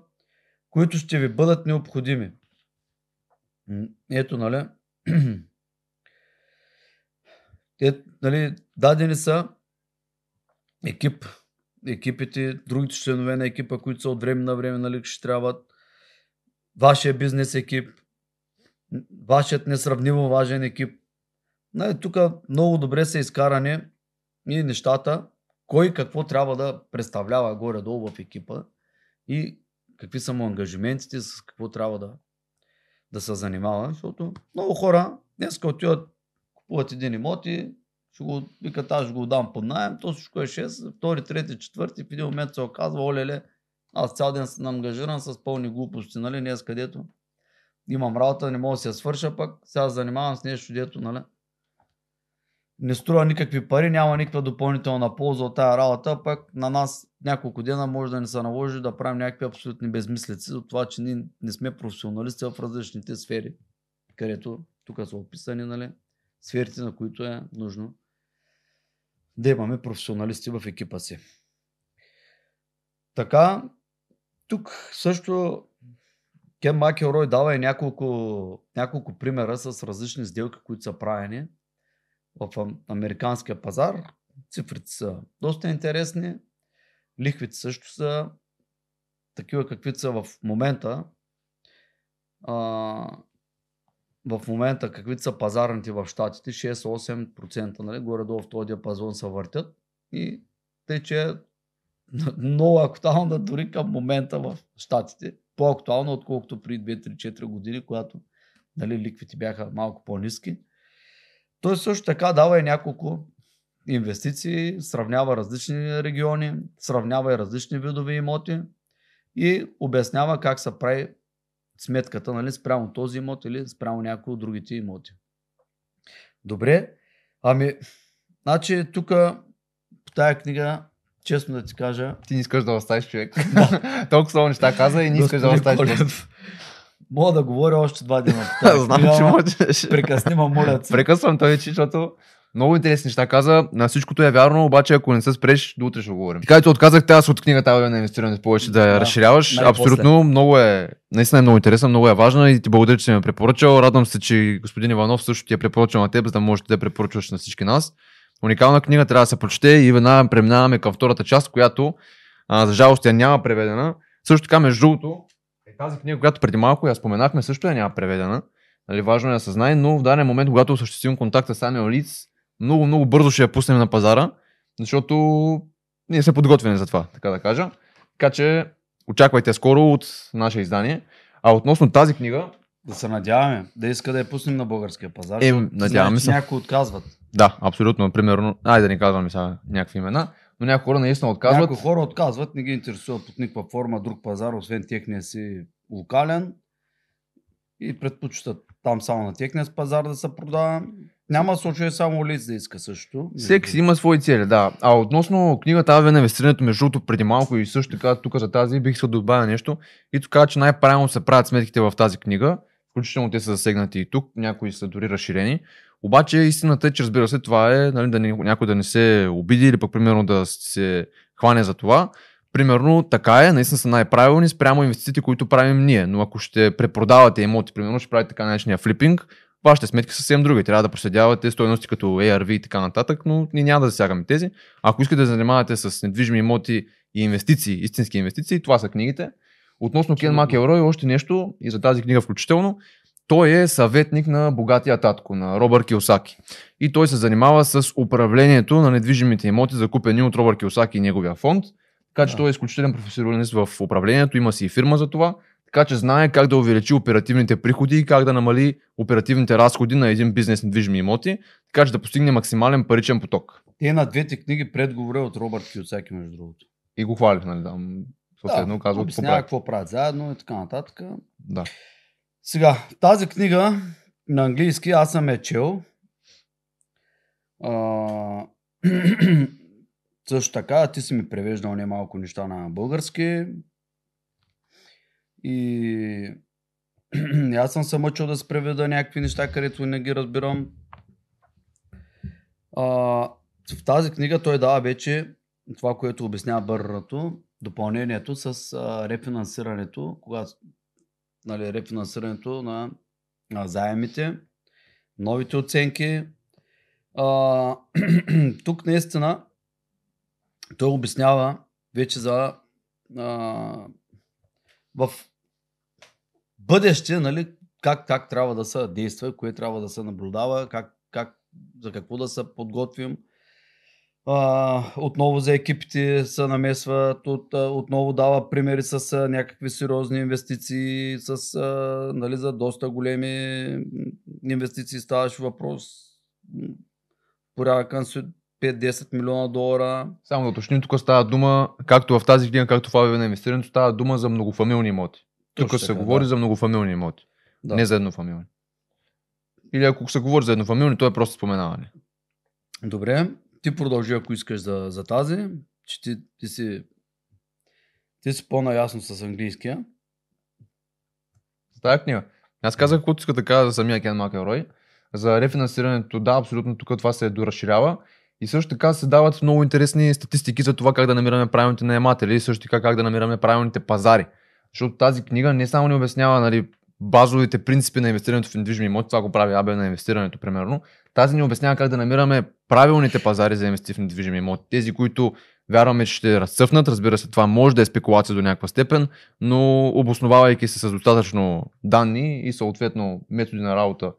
които ще ви бъдат необходими. Ето, нали? *clears throat* Те, нали, дадени са екип, екипите, другите членове на екипа, които са от време на време, нали, ще трябват. Вашия бизнес екип, вашият несравнимо важен екип. Нали, тук много добре са изкарани и нещата, кой какво трябва да представлява горе-долу в екипа и какви са му ангажиментите, с какво трябва да, да се занимава. Защото много хора днес отиват купуват един имот и ще го викат, аз го дам под найем, то всичко е 6, втори, трети, четвърти, в един момент се оказва, олеле, аз цял ден съм ангажиран с пълни глупости, нали, днес където имам работа, не мога да се свърша, пък сега се занимавам с нещо, дето, нали, не струва никакви пари, няма никаква допълнителна полза от тая работа, пък на нас няколко дена може да ни се наложи да правим някакви абсолютни безмислици от това, че ние не сме професионалисти в различните сфери, където тук са описани, нали, сферите, на които е нужно да имаме професионалисти в екипа си. Така, тук също Кен Макелрой дава и няколко, няколко примера с различни сделки, които са правени в ам- американския пазар. Цифрите са доста интересни. Лихвите също са такива каквито са в момента. А, в момента каквито са пазарните в Штатите, 6-8%, нали, горе-долу в този диапазон се въртят. И тъй, че е *laughs* много актуална дори към момента в Штатите. По-актуална, отколкото при 2-3-4 години, когато нали, ликвите бяха малко по-низки. Той също така дава и няколко инвестиции, сравнява различни региони, сравнява и различни видове имоти и обяснява как се прави сметката нали, спрямо този имот или спрямо някои от другите имоти. Добре, ами, значи тук по тая книга, честно да ти кажа, Ти не искаш да оставиш човек. *laughs* Толкова много неща каза и не искаш да оставиш. Колев, Мога да говоря още два дена. *laughs* по тази Знам, че можеш. Прекъсни, ма моля. Прекъсвам той, че, защото много интересни неща каза. На всичкото е вярно, обаче ако не се спреш, до утре ще говорим. Така че отказах тази от книгата на инвестиране повече да я Да, разширяваш. най-после. Абсолютно много е, наистина е много интересна, много е важна и ти благодаря, че си ме препоръчал. Радвам се, че господин Иванов също ти е препоръчал на теб, за да можете да я препоръчваш на всички нас. Уникална книга трябва да се прочете и веднага преминаваме към втората част, която а, за жалост я няма преведена. Също така, между другото, е тази книга, която преди малко я споменахме, също я няма преведена. Нали, важно е да се знае, но в даден момент, когато осъществим контакта с Annual Leads, много, много бързо ще я пуснем на пазара, защото ние сме подготвени за това, така да кажа. Така че очаквайте скоро от наше издание. А относно тази книга, Да се надяваме, да иска да я пуснем на българския пазар. Е, надяваме знаеш, че се. Някои отказват. да, абсолютно, примерно, айде да не казваме сега някакви имена, но някои хора наистина отказват. Някои хора отказват, не ги интересува под никаква форма друг пазар, освен техния си локален и предпочитат там само на техния пазар да се продава. Няма случай само лиц да иска също. Всеки си има свои цели, да. А относно книгата Аве на инвестирането, между другото, преди малко и също така тук за тази бих искал да добавя нещо. И тук че най-правилно се правят сметките в тази книга. Включително те са засегнати и тук, някои са дори разширени. Обаче истината е, че разбира се, това е нали, да някой да не се обиди или пък примерно да се хване за това. Примерно така е, наистина са най-правилни спрямо инвестициите, които правим ние. Но ако ще препродавате имоти, примерно ще правите така наречения флипинг, вашите сметки са съвсем други. Трябва да проследявате стоености като ARV и така нататък, но ние няма да засягаме тези. Ако искате да занимавате с недвижими имоти и инвестиции, истински инвестиции, това са книгите. Относно Кен. Макелрой, още нещо и за тази книга включително. Той е съветник на богатия татко, на Робър Киосаки. И той се занимава с управлението на недвижимите имоти, закупени от Робър Киосаки и неговия фонд. Така че Да. той е изключителен професионалист в управлението, има си и фирма за това. Така че знае как да увеличи оперативните приходи и как да намали оперативните разходи на един бизнес недвижими имоти, така че да постигне максимален паричен поток. Те на двете книги предговори от Робърт Киосаки, между другото. И го хвалих, нали? Да, съответно казва какво обяснява прави. какво правят заедно и така нататък. Да. Сега, тази книга на английски аз съм е чел. А, *clears throat* също така, ти си ми превеждал немалко неща на български. И *clears throat* аз съм се мъчил да се преведа някакви неща, където не ги разбирам. А, в тази книга той дава вече това, което обяснява Бъррато, допълнението с а, рефинансирането, когато нали, рефинансирането на, на заемите, новите оценки. А, *clears throat* тук наистина той обяснява вече за а, в бъдеще, нали, как, как трябва да се действа, кое трябва да се наблюдава, как, как, за какво да се подготвим. А, отново за екипите се намесват, от, отново дава примери с а, някакви сериозни инвестиции, с, а, нали, за доста големи инвестиции ставаше въпрос. Порядъка 5-10 милиона долара. Само да уточним, тук става дума, както в тази книга, както в Аве на инвестирането, става дума за многофамилни имоти. Тук се така, говори да. за многофамилни имоти, Да. не за еднофамилни. Или ако се говори за еднофамилни, то е просто споменаване. Добре, ти продължи, ако искаш за, за тази, че ти, ти си ти си по-наясно с английския. За тази книга. Аз казах, каквото иска да кажа за самия Кен Макелрой. За рефинансирането, да, абсолютно тук това се доразширява. И също така се дават много интересни статистики за това как да намираме правилните наематели и също така как да намираме правилните пазари. Защото тази книга не само ни обяснява нали, базовите принципи на инвестирането в недвижими имоти, това го прави АБ на инвестирането, примерно. Тази ни обяснява как да намираме правилните пазари за инвестиции в недвижими имоти. Тези, които вярваме, че ще разцъфнат. Разбира се, това може да е спекулация до някаква степен, но обосновавайки се с достатъчно данни и съответно методи на работа,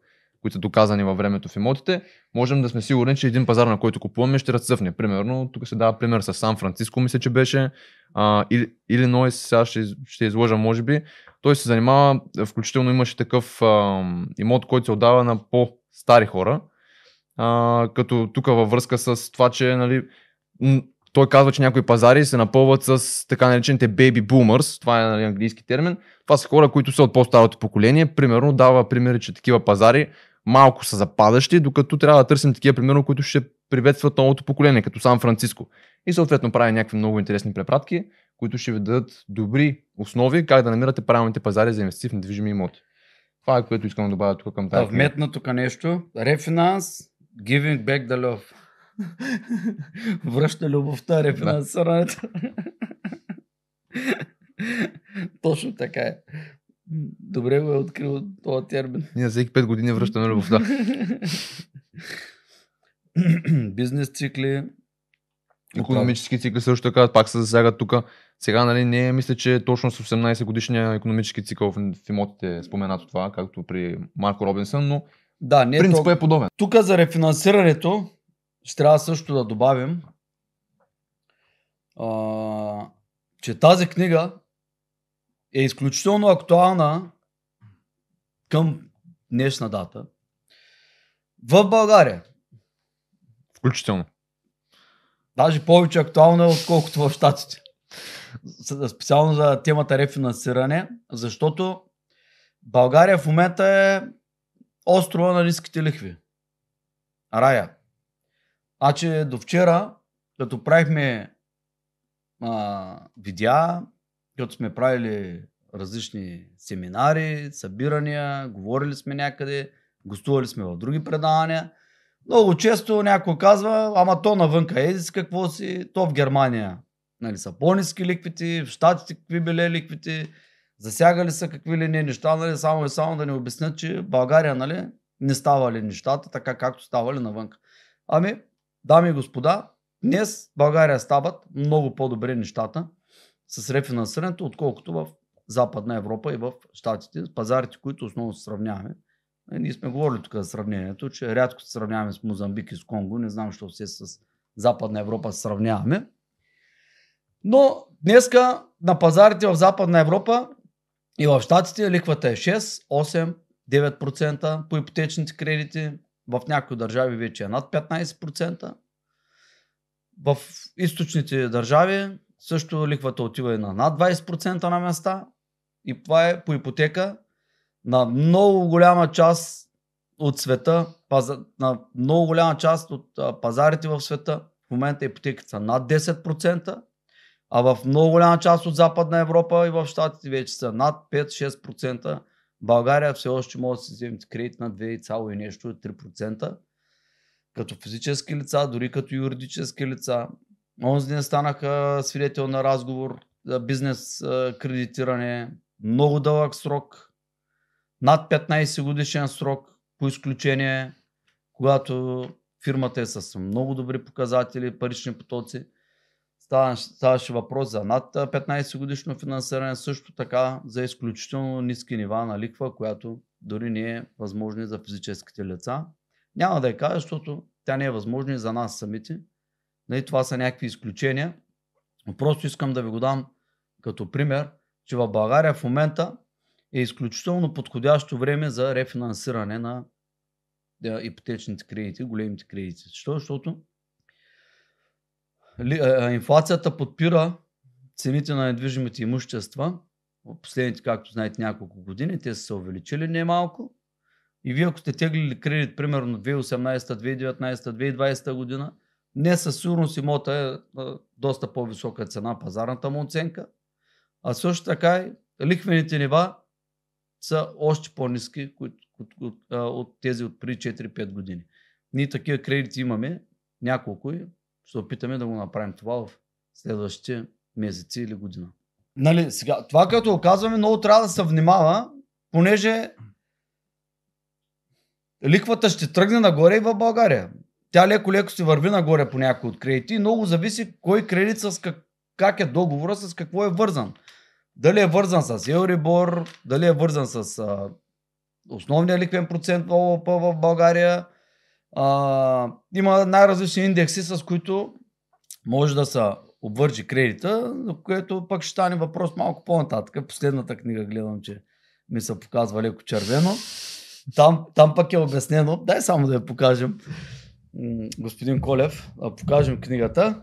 които са доказани във времето в имотите, можем да сме сигурни, че един пазар, на който купуваме, ще разцъфне. Примерно, тук се дава пример с Сан Франциско, мисля, че беше, а, или, Илинойс, сега ще, ще изложа, може би. Той се занимава, включително имаше такъв а, имот, който се отдава на по-стари хора, а, като тук във връзка с това, че нали, той казва, че някои пазари се напълват с така наречените baby boomers, това е нали, английски термин. Това са хора, които са от по-старото поколение. Примерно дава примери, че такива пазари малко са западащи, докато трябва да търсим такива, примерно, които ще приветстват новото поколение, като Сан Франциско. И съответно прави някакви много интересни препратки, които ще ви дадат добри основи как да намирате правилните пазари за инвестиции в недвижими имоти. Това е което искам да добавя тук към Да, тази. книга. вметна тук нещо. Рефинанс, giving back the love. *laughs* Връща любовта, рефинансирането. Точно така е. Добре го е открил този термин. Ние всеки 5 години връщаме любовта. *clears throat* Бизнес цикли, Економически цикли също така, пак се засягат тук. Сега, нали, не мисля, че е точно с 18 годишния економически цикъл в, имотите е споменато това, както при Марко Робинсън, но Да, не принципът то... е подобен. Тук за рефинансирането ще трябва също да добавим, а, че тази книга е изключително актуална към днешна дата. В България, Включително. даже повече актуална, отколкото в Штатите. Специално за темата рефинансиране, защото България в момента е острова на ниските лихви. Рая. Значи до вчера, като правихме а, видеа, като сме правили различни семинари, събирания, говорили сме някъде, гостували сме в други предавания, много често някой казва, ама то навънка еди си какво си, то в Германия нали, са по-низки ликвите, в Штатите какви били ликвите, засягали са какви ли не неща, нали, само и само да ни обяснят, че България нали, не ставали нещата така както ставали навънка. Ами, дами и господа, днес България стават много по-добре нещата с рефинансирането, отколкото в Западна Европа и в Штатите, пазарите, които основно се сравняваме. Е, Ние сме говорили тук за сравнението, че рядко се сравняваме с Мозамбик и с Конго. Не знам, защо все с Западна Европа се сравняваме. Но днеска на пазарите в Западна Европа и в Штатите ликвата е 6, 8, 9% по ипотечните кредити. В някои държави вече е над 15%. В източните държави също ликвата отива и на над 20% на места. И това е по ипотека на много голяма част от света, на много голяма част от пазарите в света. В момента ипотеките са над 10%, а в много голяма част от Западна Европа и в Штатите вече са над 5-6%. България все още може да си вземете кредит на 2, и нещо, 3%. Като физически лица, дори като юридически лица. Онзи ден станаха свидетел на разговор за бизнес кредитиране. Много дълъг срок. Над 15 годишен срок по изключение, когато фирмата е с много добри показатели, парични потоци. Ставаше, въпрос за над а, 15 годишно финансиране, също така за изключително ниски нива на ликва, която дори не е възможна за физическите лица. Няма да я кажа, защото тя не е възможна и за нас самите. Нали, това са някакви изключения. Но Просто искам да ви го дам като пример, че в България в момента е изключително подходящо време за рефинансиране на ипотечните кредити, големите кредити. Защо? Защото инфлацията подпира цените на недвижимите имущества. В последните, както знаете, няколко години те са се увеличили немалко. И вие, ако сте теглили кредит, примерно 2018, 2019, 2020 година, не със сигурност имота е доста по-висока цена, пазарната му оценка. А също така и лихвените нива са още по-низки от, от, от, от тези от преди 4-5 години. Ние такива кредити имаме, няколко и ще опитаме да го направим това в следващите месеци или година. Нали, сега, това като оказваме, много трябва да се внимава, понеже ликвата ще тръгне нагоре и в България. Тя леко-леко си върви нагоре по някои от кредити много зависи кой кредит с как, как е договора, с какво е вързан. Дали е вързан с Euribor, дали е вързан с а, основния ликвен процент в в България. А, има най-различни индекси, с които може да се обвържи кредита, за което пък ще стане въпрос малко по-нататък. Последната книга гледам, че ми се показва леко червено. Там, там пък е обяснено. Дай само да я покажем, господин Колев, да покажем книгата.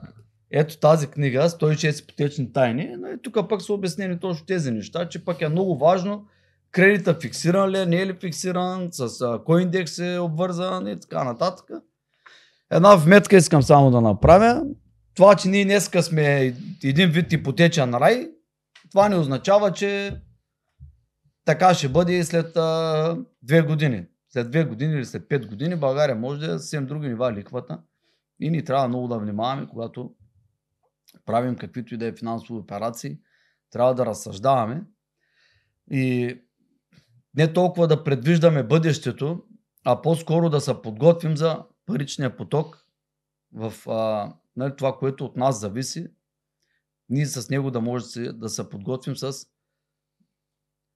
Ето тази книга, 106 ипотечни тайни. Но и тук пък са обяснени точно тези неща, че пък е много важно кредита фиксиран ли е, не е ли фиксиран, с а, кой индекс е обвързан и така нататък. Една вметка искам само да направя. Това, че ние днеска сме един вид ипотечен рай, това не означава, че така ще бъде и след а, две години. След две години или след пет години България може да е съвсем други нива ликвата и ни трябва много да внимаваме, когато правим каквито и да е финансови операции. Трябва да разсъждаваме и не толкова да предвиждаме бъдещето, а по-скоро да се подготвим за паричния поток в а, нали, това, което от нас зависи, ние с него да може да се подготвим с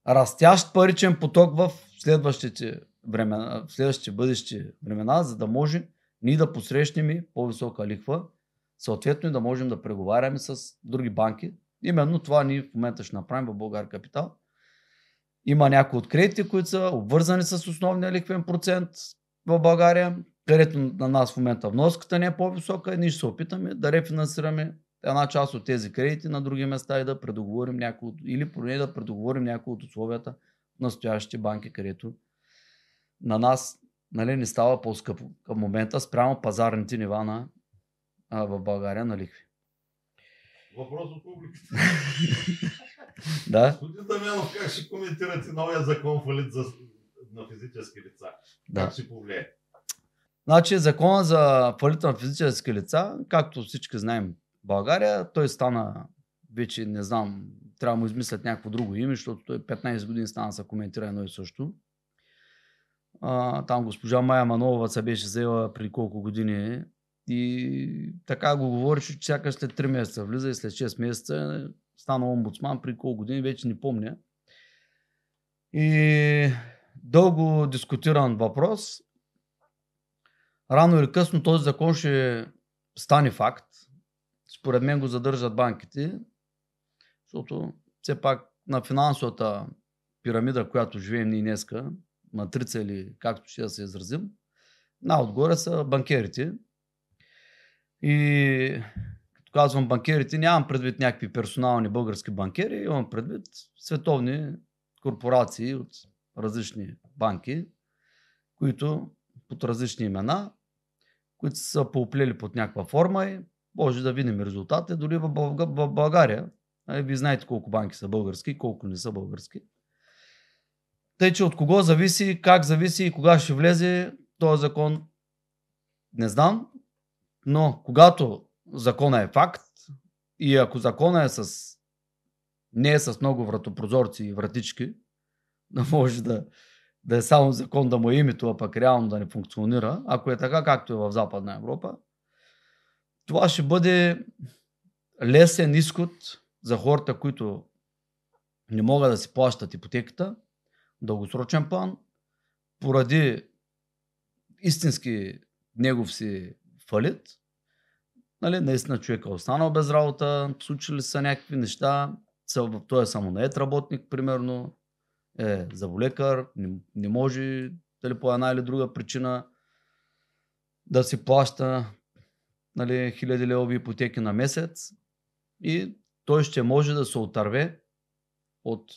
растящ паричен поток в следващите времена, в следващите бъдещи времена, за да може ние да посрещнем и по-висока лихва, съответно и да можем да преговаряме с други банки. Именно това ние в момента ще направим в Българ Капитал. Има някои от кредити, които са обвързани с основния лихвен процент в България, където на нас в момента вноската не е по-висока и ние ще се опитаме да рефинансираме една част от тези кредити на други места и да предоговорим някои или поне да предоговорим някои от условията на настоящите банки, където на нас нали, не става по-скъпо към момента спрямо пазарните нива на, а, в България на лихви. Въпрос от публиката. *laughs* Да, Господин Дамянов, как ще коментирате новия закон фалит за, на физически лица? да. Как ще повлияе? Значи закона за фалита на физически лица, както всички знаем в България, той стана вече, не знам, трябва да му измислят някакво друго име, защото той 15 години стана да се коментира едно и също. А, там госпожа Майя Манова се беше взела преди колко години и така го говореше, че сякаш след 3 месеца влиза и след 6 месеца стана омбудсман при колко години, вече не помня. И дълго дискутиран въпрос. Рано или късно този закон ще стане факт. Според мен го задържат банките, защото все пак на финансовата пирамида, която живеем ние днеска, матрица или както ще да се изразим, най-отгоре са банкерите. И като казвам банкерите, нямам предвид някакви персонални български банкери, имам предвид световни корпорации от различни банки, които под различни имена, които са поуплели под някаква форма и може да видим резултати дори в Бълга- в България. Нали, Вие знаете колко банки са български колко не са български. Тъй, че от кого зависи, как зависи и кога ще влезе този закон, не знам. Но когато закона е факт и ако закона е с не е с много вратопрозорци и вратички, *laughs* да може да, да е само закон да му е името, а пък реално да не функционира, ако е така както е в Западна Европа, това ще бъде лесен изход за хората, които не могат да си плащат ипотеката, дългосрочен план, поради истински негов си фалит. Нали, наистина човек е останал без работа, случили са някакви неща, той е самонает работник, примерно, е заболекар, не, не може дали по една или друга причина да си плаща нали, хиляди левови ипотеки на месец и той ще може да се отърве от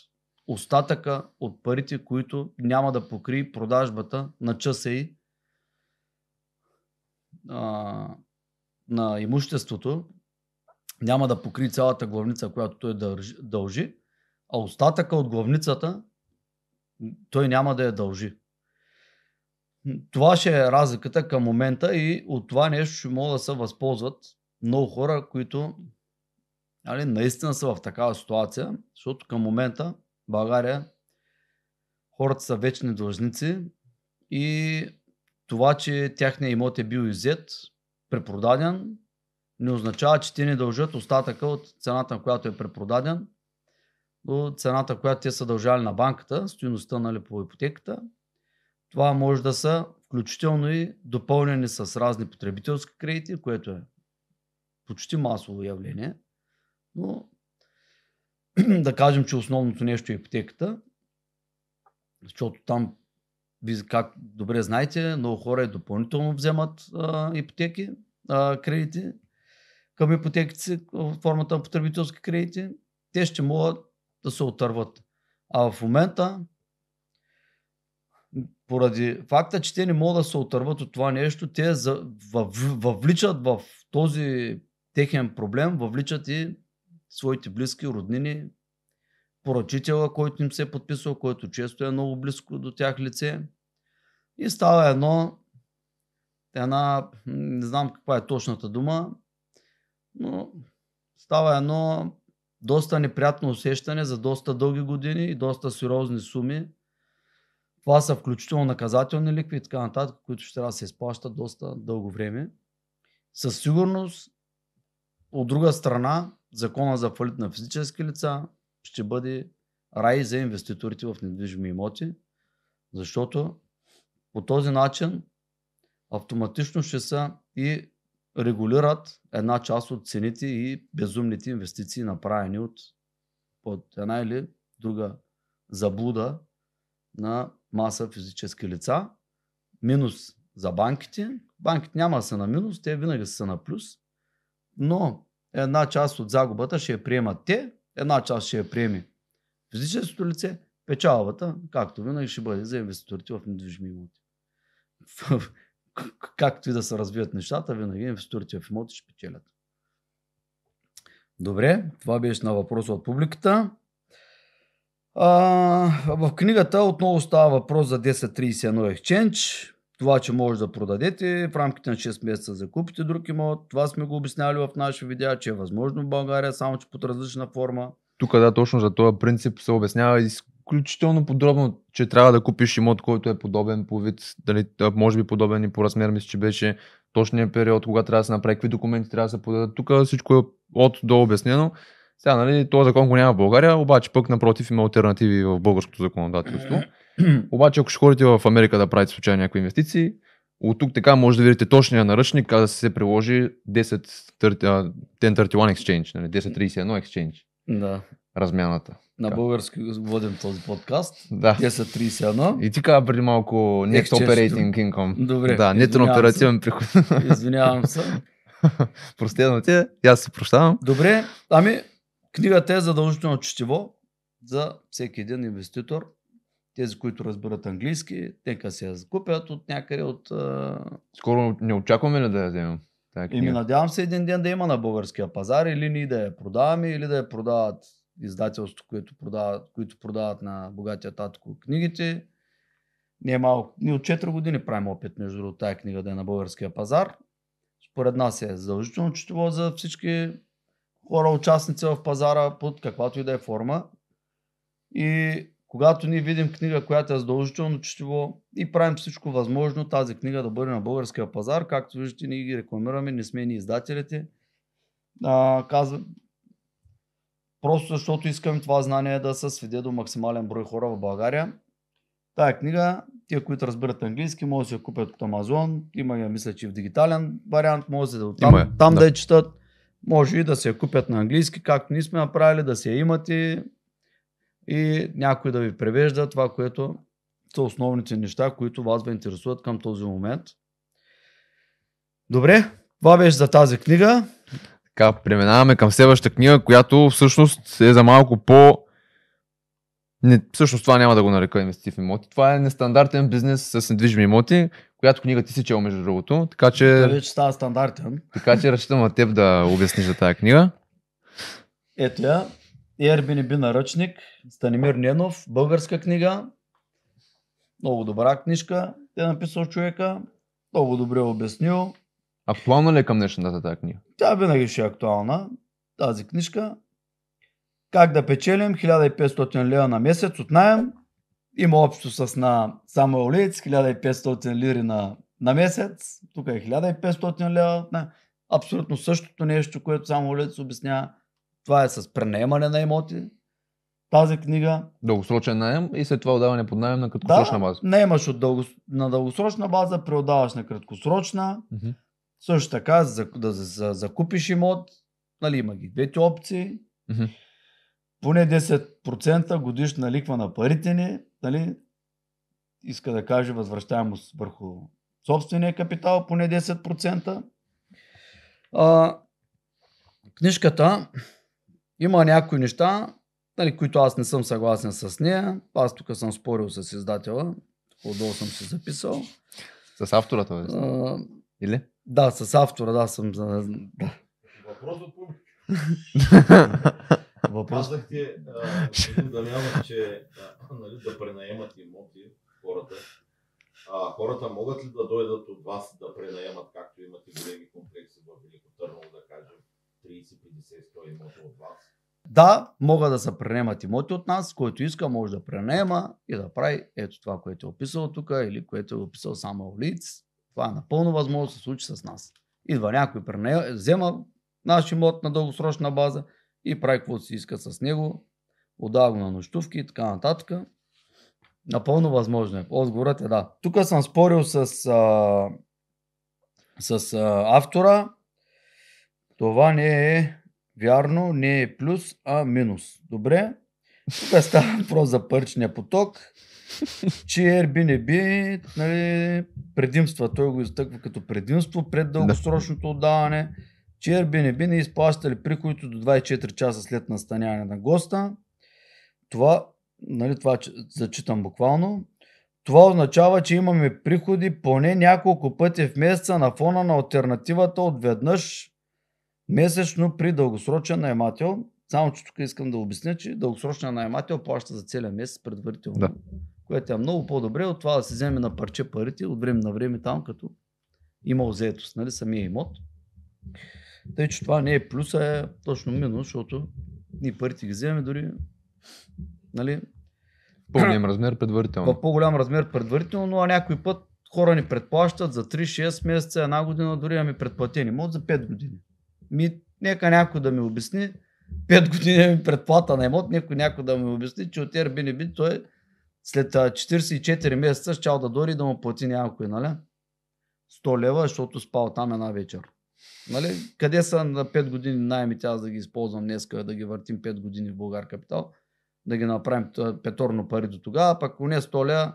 остатъка от парите, които няма да покри продажбата на ЧСИ а, на имуществото, няма да покри цялата главница, която той дължи, дължи, а остатъка от главницата той няма да я дължи. Това ще е разликата към момента и от това нещо ще могат да се възползват много хора, които нали, наистина са в такава ситуация, защото към момента България хората са вечни длъжници и това, че тяхният имот е бил иззет, препродаден, не означава, че те не дължат остатъка от цената, на която е препродаден, до цената, която те са дължали на банката, стоеността нали, по ипотеката. Това може да са включително и допълнени с разни потребителски кредити, което е почти масово явление. Но *clears throat* да кажем, че основното нещо е ипотеката, защото там, как добре знаете, много хора и допълнително вземат а, ипотеки, а, кредити към ипотеките в формата на потребителски кредити. Те ще могат да се отърват. А в момента, поради факта, че те не могат да се отърват от това нещо, те въвличат в този техен проблем, въвличат и своите близки, роднини, поръчителя, който им се е подписал, който често е много близко до тях лице. И става едно, една, не знам каква е точната дума, но става едно доста неприятно усещане за доста дълги години и доста сериозни суми. Това са включително наказателни ликви и така нататък, които ще трябва да се изплащат доста дълго време. Със сигурност от друга страна, закона за фалит на физически лица ще бъде рай за инвеститорите в недвижими имоти, защото по този начин автоматично ще са и регулират една част от цените и безумните инвестиции, направени от под една или друга заблуда на маса физически лица. Минус за банките. Банките няма да са на минус, те винаги са на плюс. Но една част от загубата ще я приемат те, една част ще я приеме физическото лице, печалбата, както винаги, ще бъде за инвеститорите в недвижими имоти. *laughs* Както и да се развият нещата, винаги инвеститорите в имоти ще печелят. Добре, това беше на въпрос от публиката. А, в книгата отново става въпрос за 1031 Exchange. Това, че може да продадете в рамките на 6 месеца да купите друг имот. Това сме го обясняли в наши видеа, че е възможно в България, само че под различна форма. Тук да, точно за този принцип се обяснява изключително подробно, че трябва да купиш имот, който е подобен по вид, дали, може би подобен и по размер, мисля, че беше точния период, кога трябва да се направи, какви документи трябва да се подадат. Тук всичко е от до обяснено. Сега, нали, този закон го няма в България, обаче пък напротив има альтернативи в българското законодателство. *clears throat* обаче, ако ще ходите в Америка да правите случайно някакви инвестиции, от тук така може да видите точния наръчник, как да се приложи 10, 1031 exchange, нали, 1031 exchange. Да. Размяната. На български водим този подкаст. Да. 1031. И ти каза преди малко Net Exchange. Operating Income. Добре. Да, нетен оперативен приход. *laughs* Извинявам се. *laughs* Простено ти, е, аз се прощавам. Добре, ами книгата е задължително четиво за всеки един инвеститор. Тези, които разбират английски, нека се я закупят от някъде от... а, Скоро не очакваме ли да я вземем? Книга? надявам се един ден да има на българския пазар или ние да я продаваме, или да я продават издателството, които продават, които продават на богатия татко книгите. Не е малко. Ние от 4 години правим опит, между другото, тая книга да е на българския пазар. Според нас е задължително четиво за всички хора, участници в пазара, под каквато и да е форма. И когато ние видим книга, която е задължително четиво и правим всичко възможно тази книга да бъде на българския пазар, както виждате, ние ги рекламираме, не сме ни издателите. А, казва, просто защото искаме това знание да се сведе до максимален брой хора в България. Тая книга, тия, които разбират английски, може да се я купят от Амазон. Има я, мисля, че в дигитален вариант, може да от там, там да. да я четат. Може и да се я купят на английски, както ние сме направили, да се я имате и някой да ви превежда това, което са основните неща, които вас ви интересуват към този момент. Добре, това беше за тази книга. Така, преминаваме към следващата книга, която всъщност е за малко по... Не, всъщност това няма да го нарека инвеститив имоти. Това е нестандартен бизнес с недвижими имоти, която книга ти си чел между другото. Така че, вече става стандартен. така че разчитам на теб да обясниш за тази книга. Ето я. Airbnb наръчник. Станимир Ненов. Българска книга. Много добра книжка. Е написал човека. Много добре обяснил. Актуална ли е към днешна дата тази книга? Тя винаги ще е актуална. Тази книжка. Как да печелим 1500 лева на месец от найем. Има общо с на Самуел Лиц 1500 лири на, на месец. Тук е 1500 лева. Абсолютно същото нещо, което Самуел Лиц обяснява. Това е с пренаемане на имоти. Тази книга. Дългосрочен найем и след това отдаване под найем на краткосрочна да, база. наемаш от дълго, на дългосрочна база, преотдаваш на краткосрочна. Мгм. Също така, за, да за, за, закупиш имот, нали, има ги двете опции. Мгм. Поне 10% годишна ликва на парите ни, нали, иска да каже възвръщаемост върху собствения капитал, поне 10%. А, книжката има някои неща, нали, които аз не съм съгласен с нея. Аз тук съм спорил с издателя, отдолу съм си записал. С автора е. А, Или? да, с автора, да, съм за... Да. Въпрос от публика. *laughs* Въпрос. Казахте, господин Дамянов, че а, нали, да пренаемат имоти хората. А, хората могат ли да дойдат от вас да пренаемат, както имате големи комплекси в Велико Търново, да кажем, 30, 50, 100 имота от вас? Да, могат да се пренемат имоти от нас, който иска може да пренема и да прави ето това, което е описал тук или което е описал само Лиц. Това е напълно възможно да се случи с нас. Идва някой пренема, взема наш имот на дългосрочна база и прави каквото си иска с него, отдава го на нощувки и така нататък. Напълно възможно е. Отговорът е да. Тук съм спорил с, а, с а, автора. Това не е вярно, не е плюс, а минус. Добре? Тук става въпрос за паричния поток, че Airbnb, нали, предимства, той го изтъква като предимство пред дългосрочното отдаване, че Airbnb не изплащали приходите до 24 часа след настаняване на госта. Това, нали, това зачитам буквално. Това означава, че имаме приходи поне няколко пъти в месеца на фона на альтернативата от веднъж месечно при дългосрочен наемател. Само, че тук искам да обясня, че дългосрочният наемател плаща за целия месец предварително. Да. Което е много по-добре от това да се вземе на парче парите от време на време там, като има заетост, нали, самия имот. Тъй, че това не е плюс, а е точно минус, защото ние парите ги вземем дори нали, По-голям размер предварително. в по-голям размер предварително, но а някой път хора ни предплащат за 3-6 месеца, една година, дори имаме предплатени имот за 5 години. Ми, нека някой да ми обясни, 5 години ми предплата на имот, някой, някой да ми обясни, че от Airbnb той след а, 44 месеца щял да дори да му плати някой, нали? 100 лева, защото спал там една вечер. Нали? Къде са на 5 години найемите, аз да ги използвам днеска, да ги въртим 5 години в Българ Капитал, да ги направим петорно пари до тогава, пък поне 100 лева,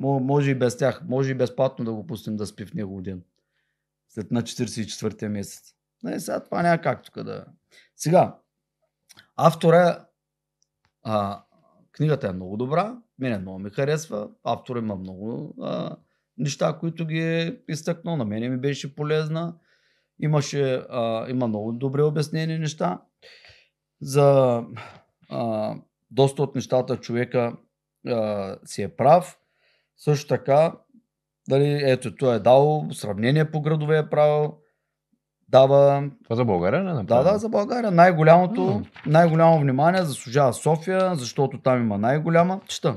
мо- може и без тях, може и безплатно да го пустим да спи в него ден. След на 44-тия месец. Не, сега това няма как тук да... Сега, автора, а, книгата е много добра, мене много ми харесва, автор има много а, неща, които ги е изтъкнал, на мене ми беше полезна. Имаше, а, има много добре обяснени неща. За а, доста от нещата човека а, си е прав. Също така, дали, ето, той е дал сравнение по градове е правил, дава Това за България не да, направи? да, за България. Най-голямото, М. най-голямо внимание заслужава София, защото там има най-голяма. Чета.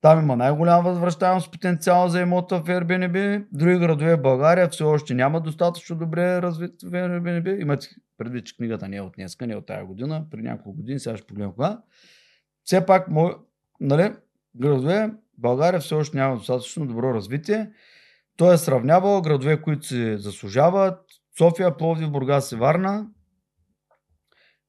Там има най-голяма възвръщаемост потенциал за имота в Airbnb. Други градове в България все още няма достатъчно добре развит в Airbnb. Имате предвид, че книгата не е от днеска, не е от тази година, при няколко години, сега ще погледнем кога. Все пак, нали, градове България все още няма достатъчно добро развитие. Той е сравнявал градове, които се заслужават. София, Пловдив, Бургас и Варна.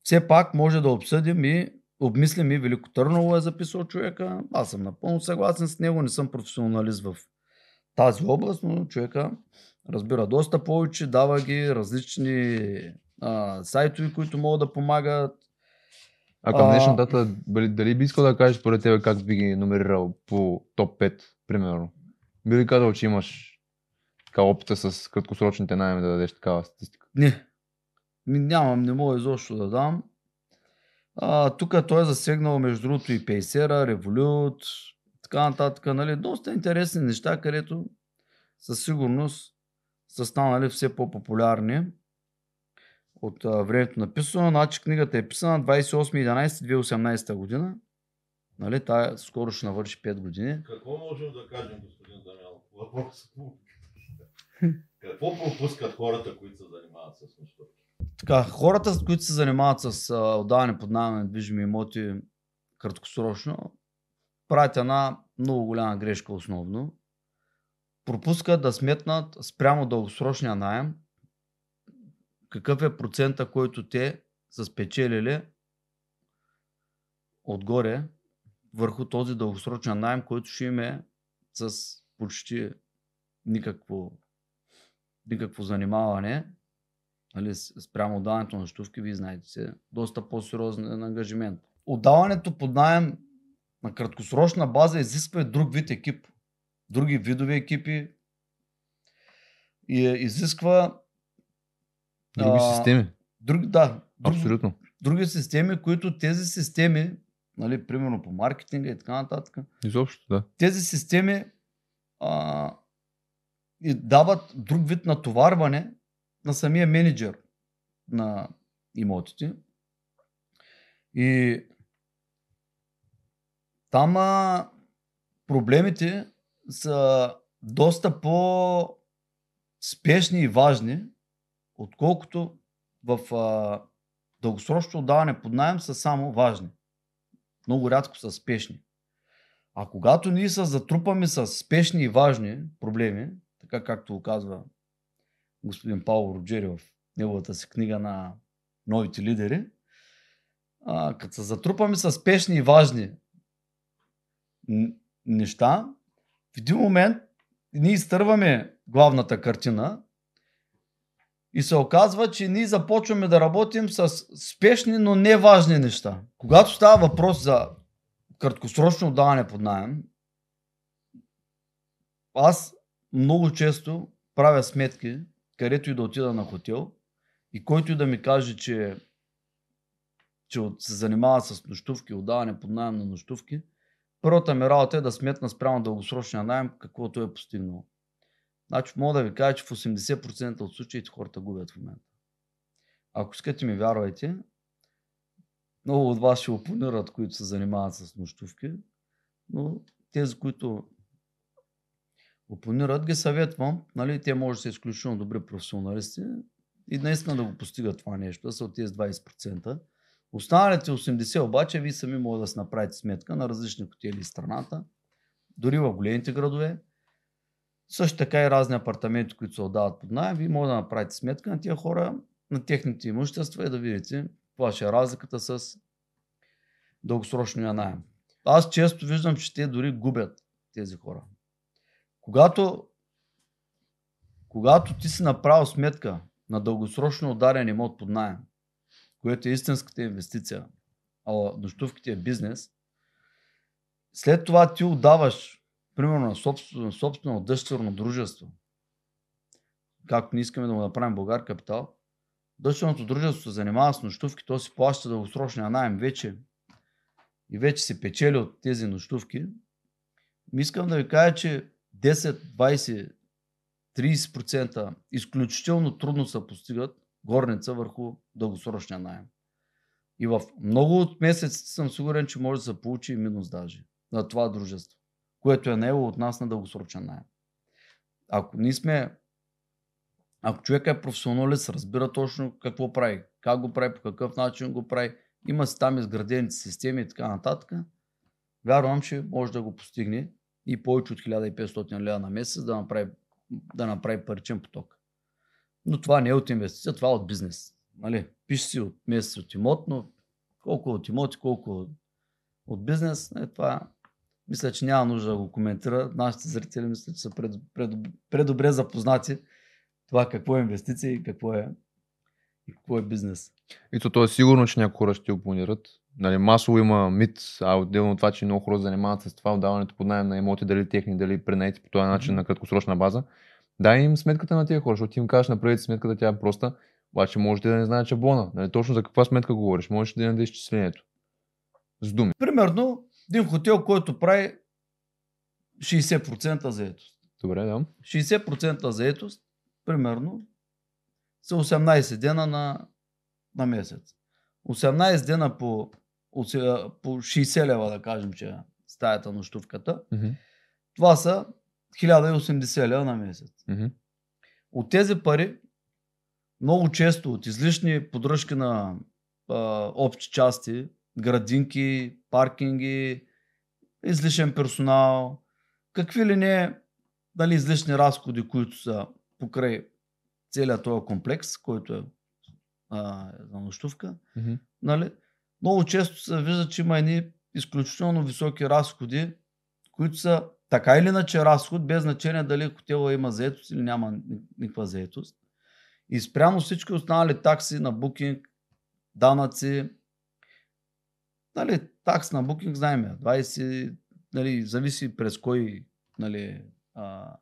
Все пак може да обсъдим и обмислим и Велико Търново е записал човека. Аз съм напълно съгласен с него, не съм професионалист в тази област, но човека разбира доста повече, дава ги различни а, сайтове, които могат да помагат. А към днешна дата, дали, би искал да кажеш според тебе как би ги номерирал по топ 5, примерно? Би ли казал, че имаш така опита с краткосрочните найеми да дадеш такава статистика? Не. Ми, нямам, не мога изобщо да дам. А, тук той е засегнал между другото и Пейсера, Револют, така нататък. Нали? Доста интересни неща, където със сигурност са станали все по-популярни от а, времето написано. Значи книгата е писана 28.11.2018 година. Нали? Тая скоро ще навърши 5 години. Какво можем да кажем, господин Дамянов? Въпрос. *laughs* Какво пропускат хората, които се занимават с нощувки? Така, хората, които се занимават с а, отдаване под найем на недвижими имоти краткосрочно, правят една много голяма грешка основно. Пропускат да сметнат спрямо дългосрочния найем какъв е процента, който те са спечелили отгоре върху този дългосрочен найем, който ще им е с почти никакво, никакво занимаване нали, спрямо отдаването на нощувки, вие знаете се, доста по-сериозен ангажимент. Отдаването под найем на краткосрочна база изисква и друг вид екип. Други видове екипи. И е- изисква Други А, системи? друг, да, други, Абсолютно. други системи, които тези системи, нали, примерно по маркетинга и така нататък, Изобщо, да. тези системи а, и дават друг вид натоварване на самия менеджер на имотите. И там а, проблемите са доста по-спешни и важни, отколкото в а, дългосрочно отдаване под найем са само важни. Много рядко са спешни. А когато ние се затрупаме с спешни и важни проблеми, така както казва господин Павло Роджери в неговата си книга на новите лидери, а, като се затрупаме с спешни и важни неща, в един момент ние изтърваме главната картина и се оказва, че ние започваме да работим с спешни, но не важни неща. Когато става въпрос за краткосрочно отдаване под найем, аз много често правя сметки, където и да отида на хотел и който и да ми каже, че, че се занимава с нощувки, отдаване под найем на нощувки, първата ми работа е да сметна спрямо дългосрочния найем каквото е постигнал. Значи мога да ви кажа, че в 80% от случаите хората губят в момента. Ако искате ми вярвайте, много от вас ще опонират, които се занимават с нощувки, но тези, които опонират, ги съветвам. Нали, те може да са изключително добри професионалисти и наистина да го постигат това нещо, да са от тези 20%. Останалите 80 обаче, вие сами може да си направите сметка на различни хотели в страната, дори в големите градове. Също така и разни апартаменти, които се отдават под найем, вие може да направите сметка на тия хора, на техните имущества и да видите каква ще е разликата с дългосрочния найем. Аз често виждам, че те дори губят тези хора. Когато, когато ти си направил сметка на дългосрочно ударен имот под найем, което е истинската инвестиция, а нощувките е бизнес, след това ти отдаваш, примерно на собствено, собствено дъщерно дружество, както не искаме да го направим Българ Капитал, дъщерното дружество се занимава с нощувки, то си плаща дългосрочния найем вече и вече се печели от тези нощувки. Искам да ви кажа, че 10, 20, 30% изключително трудно се постигат горница върху дългосрочния найем. И в много от месеците съм сигурен, че може да се получи и минус даже на това дружество, което е него от нас на дългосрочен найем. Ако ние сме ако човек е професионалист, разбира точно какво прави, как го прави, по какъв начин го прави, има си там изградените системи и така нататък, вярвам, че може да го постигне и повече от 1500 лева на месец да направи, да направи паричен поток. Но това не е от инвестиция, това е от бизнес. Нали? Пише си от месец от имот, но колко от имот и колко от, от бизнес, е, това мисля, че няма нужда да го коментира. Нашите зрители мисля, че са пред, пред, предобре запознати това какво е инвестиция и какво е, и какво е бизнес. И то, то е сигурно, че някои хора ще опонират. Нали, масово има мит, а отделно това, че много хора занимават с това отдаването под найем на имоти, дали техни, дали пренаети по този начин на краткосрочна база. Дай им сметката на тия хора, защото ти им кажеш, направете сметката, тя е проста, обаче можете да не знаете шаблона. Нали, точно за каква сметка говориш, можеш да не изчислението. С думи. Примерно, един хотел, който прави 60% заетост. Добре, да. 60% заетост, примерно, са 18 дена на, на месец. 18 дена по, по 60 лева, да кажем, че е стаята нощувката. Mm-hmm. Това са 1080 лева на месец. Mm-hmm. От тези пари, много често от излишни поддръжки на а, общи части, градинки, паркинги, излишен персонал, какви ли не дали, излишни разходи, които са покрай целият този комплекс, който е а, за нощувка, mm-hmm. нали, много често се вижда, че има едни изключително високи разходи, които са така или иначе разход, без значение дали хотела има заетост или няма никаква заетост. И спрямо всички останали такси на букинг, данъци, нали, такс на букинг знаем, 20, нали, зависи през кой нали, а,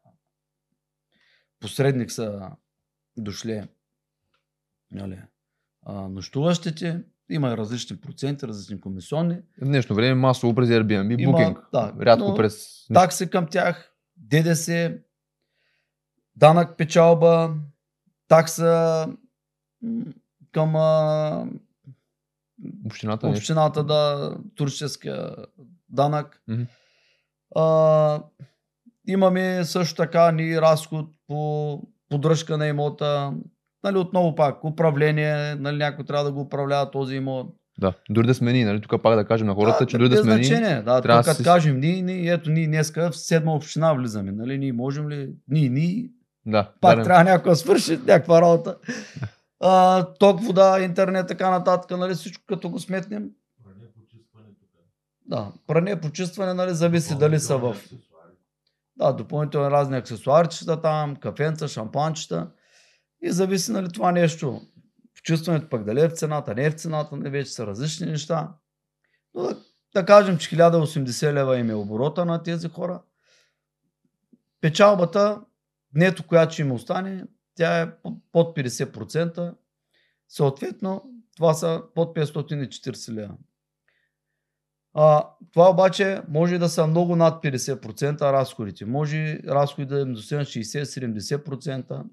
посредник са дошли нали, а, нощуващите. Има различни проценти, различни комисионни. В днешно време масово през Airbnb, Има, Booking. Да, Рядко през... Такси към тях, ДДС, данък печалба, такса към Общината нещо. общината, да, туристическия данък. Мгм. А, имаме също така ни разход по поддръжка на имота, нали, отново пак, управление, нали, някой трябва да го управлява този имот. Да, дори да смени, нали? Тук пак да кажем на хората, да, че дори да смени. значение. Да, трябва тук да си- кажем, ние, ние, ето ние днеска в седма община влизаме, нали, ние можем ли, ние, ние, Да, пак да, трябва някой да свърши някаква работа. *laughs* А, ток, вода, интернет, така нататък, нали, всичко като го сметнем. Пране, почистване. Да, пране, почистване, нали, зависи дали са в Допълнителни. Да, допълнително разни аксесуарчета там, кафенца, шампанчета. И зависи нали това нещо. Почистването пък дали е в цената, не е в цената, не вече са различни неща. Но да, да кажем, че 1080 лева им е оборота на тези хора. Печалбата, нето, която ще им остане, тя е по- под 50%. Съответно, това са под 540 лева. А, това обаче може да са много над 50% разходите. Може разходи да им достигнат 60-70%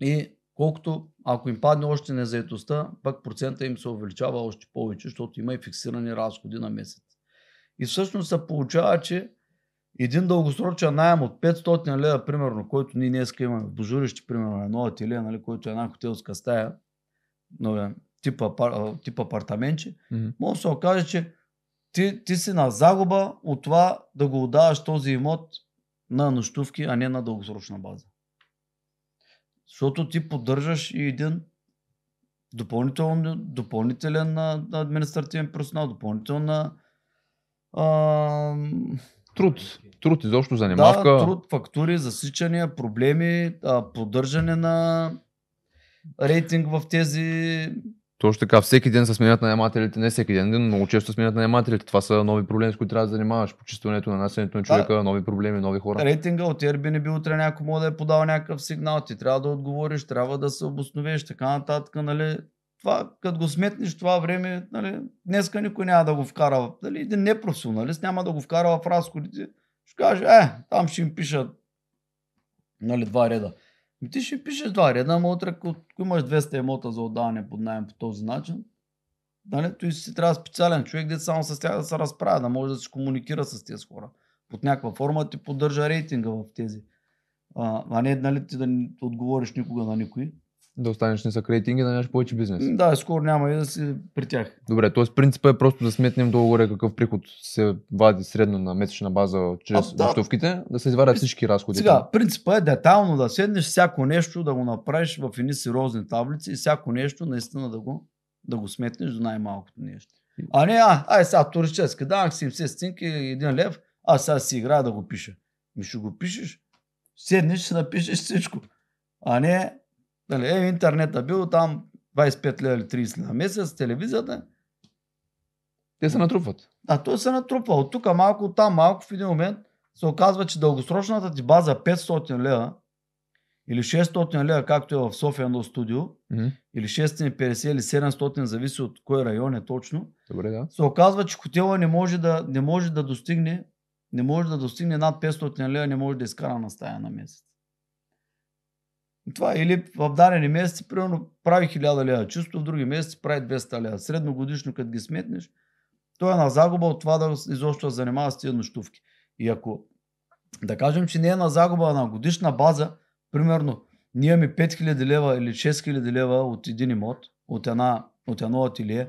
и колкото, ако им падне още незаетостта, пък процента им се увеличава още повече, защото има и фиксирани разходи на месец. И всъщност се получава, че един дългосрочен найем от 500 лева, примерно, който ние днес имаме в Божурище, примерно, едно ателие, нали, който е една хотелска стая, но тип, апар- тип апартаментче, Мгм. може да се окаже, че ти, ти си на загуба от това да го отдаваш този имот на нощувки, а не на дългосрочна база. Защото ти поддържаш и един допълнителен, допълнителен административен персонал, допълнителна а, Труд. Труд, изобщо занимавка. да, труд, фактури, засичания, проблеми, а, поддържане на рейтинг в тези Точно така, всеки ден се сменят наемателите, не всеки ден, но много често сменят наемателите. Това са нови проблеми, с които трябва да занимаваш. Почистването, нанасянето на човека, нови проблеми, нови хора. рейтинга от Airbnb утре някой може да е подал някакъв сигнал, ти трябва да отговориш, трябва да се обосновеш, така нататък, нали. Това, като го сметнеш това време, нали, днеска никой няма да го вкара, нали, един непрофесионалист няма да го вкара в разходите. Ще каже, е, там ще им пишат нали, два реда. И ти ще пишеш два реда, ама утре, ако имаш 200 емота за отдаване под найем по този начин, нали, той си трябва специален човек, де само с тях да се разправя, да може да се комуникира с тези хора. Под някаква форма ти поддържа рейтинга в тези. А, а не нали, ти да не отговориш никога на никой. Да останеш не са рейтинги, да нямаш повече бизнес. Да, скоро няма и да си при тях. Добре, т.е. принципът е просто да сметнем долу-горе какъв приход се вади средно на месечна база чрез А, да. да се извадят всички разходи. Сега, принципът е детайлно да седнеш всяко нещо, да го направиш в едни сериозни таблици и всяко нещо наистина да го, да го сметнеш до най-малкото нещо. А не, а, ай сега туристическа, давах си 70 стинки, един лев, а сега си играя да го пиша. Ми ще го пишеш, седнеш, ще напишеш всичко. А не, нали, е, интернета бил там 25 лева или 30 лева на месец, телевизията, Те се натрупват. а той се натрупва от тук малко, от там малко, в един момент се оказва, че дългосрочната ти база 500 лева или 600 лева, както е в София едно студио, Мгм. или 650 или 700, зависи от кой район е точно, Добре, да. се оказва, че хотела не може да, не може да достигне не може да достигне над 500 лева, не може да изкара на стая на месец. Това или в дадени месеци, примерно, прави 1000 лева чисто, в други месеци прави 200 лева. Средно годишно, като ги сметнеш, той е на загуба от това да изобщо занимава с тези нощувки. И ако да кажем, че не е на загуба на годишна база, примерно, ние имаме 5000 лева или 6000 лева от един имот, от, една, от едно ателие,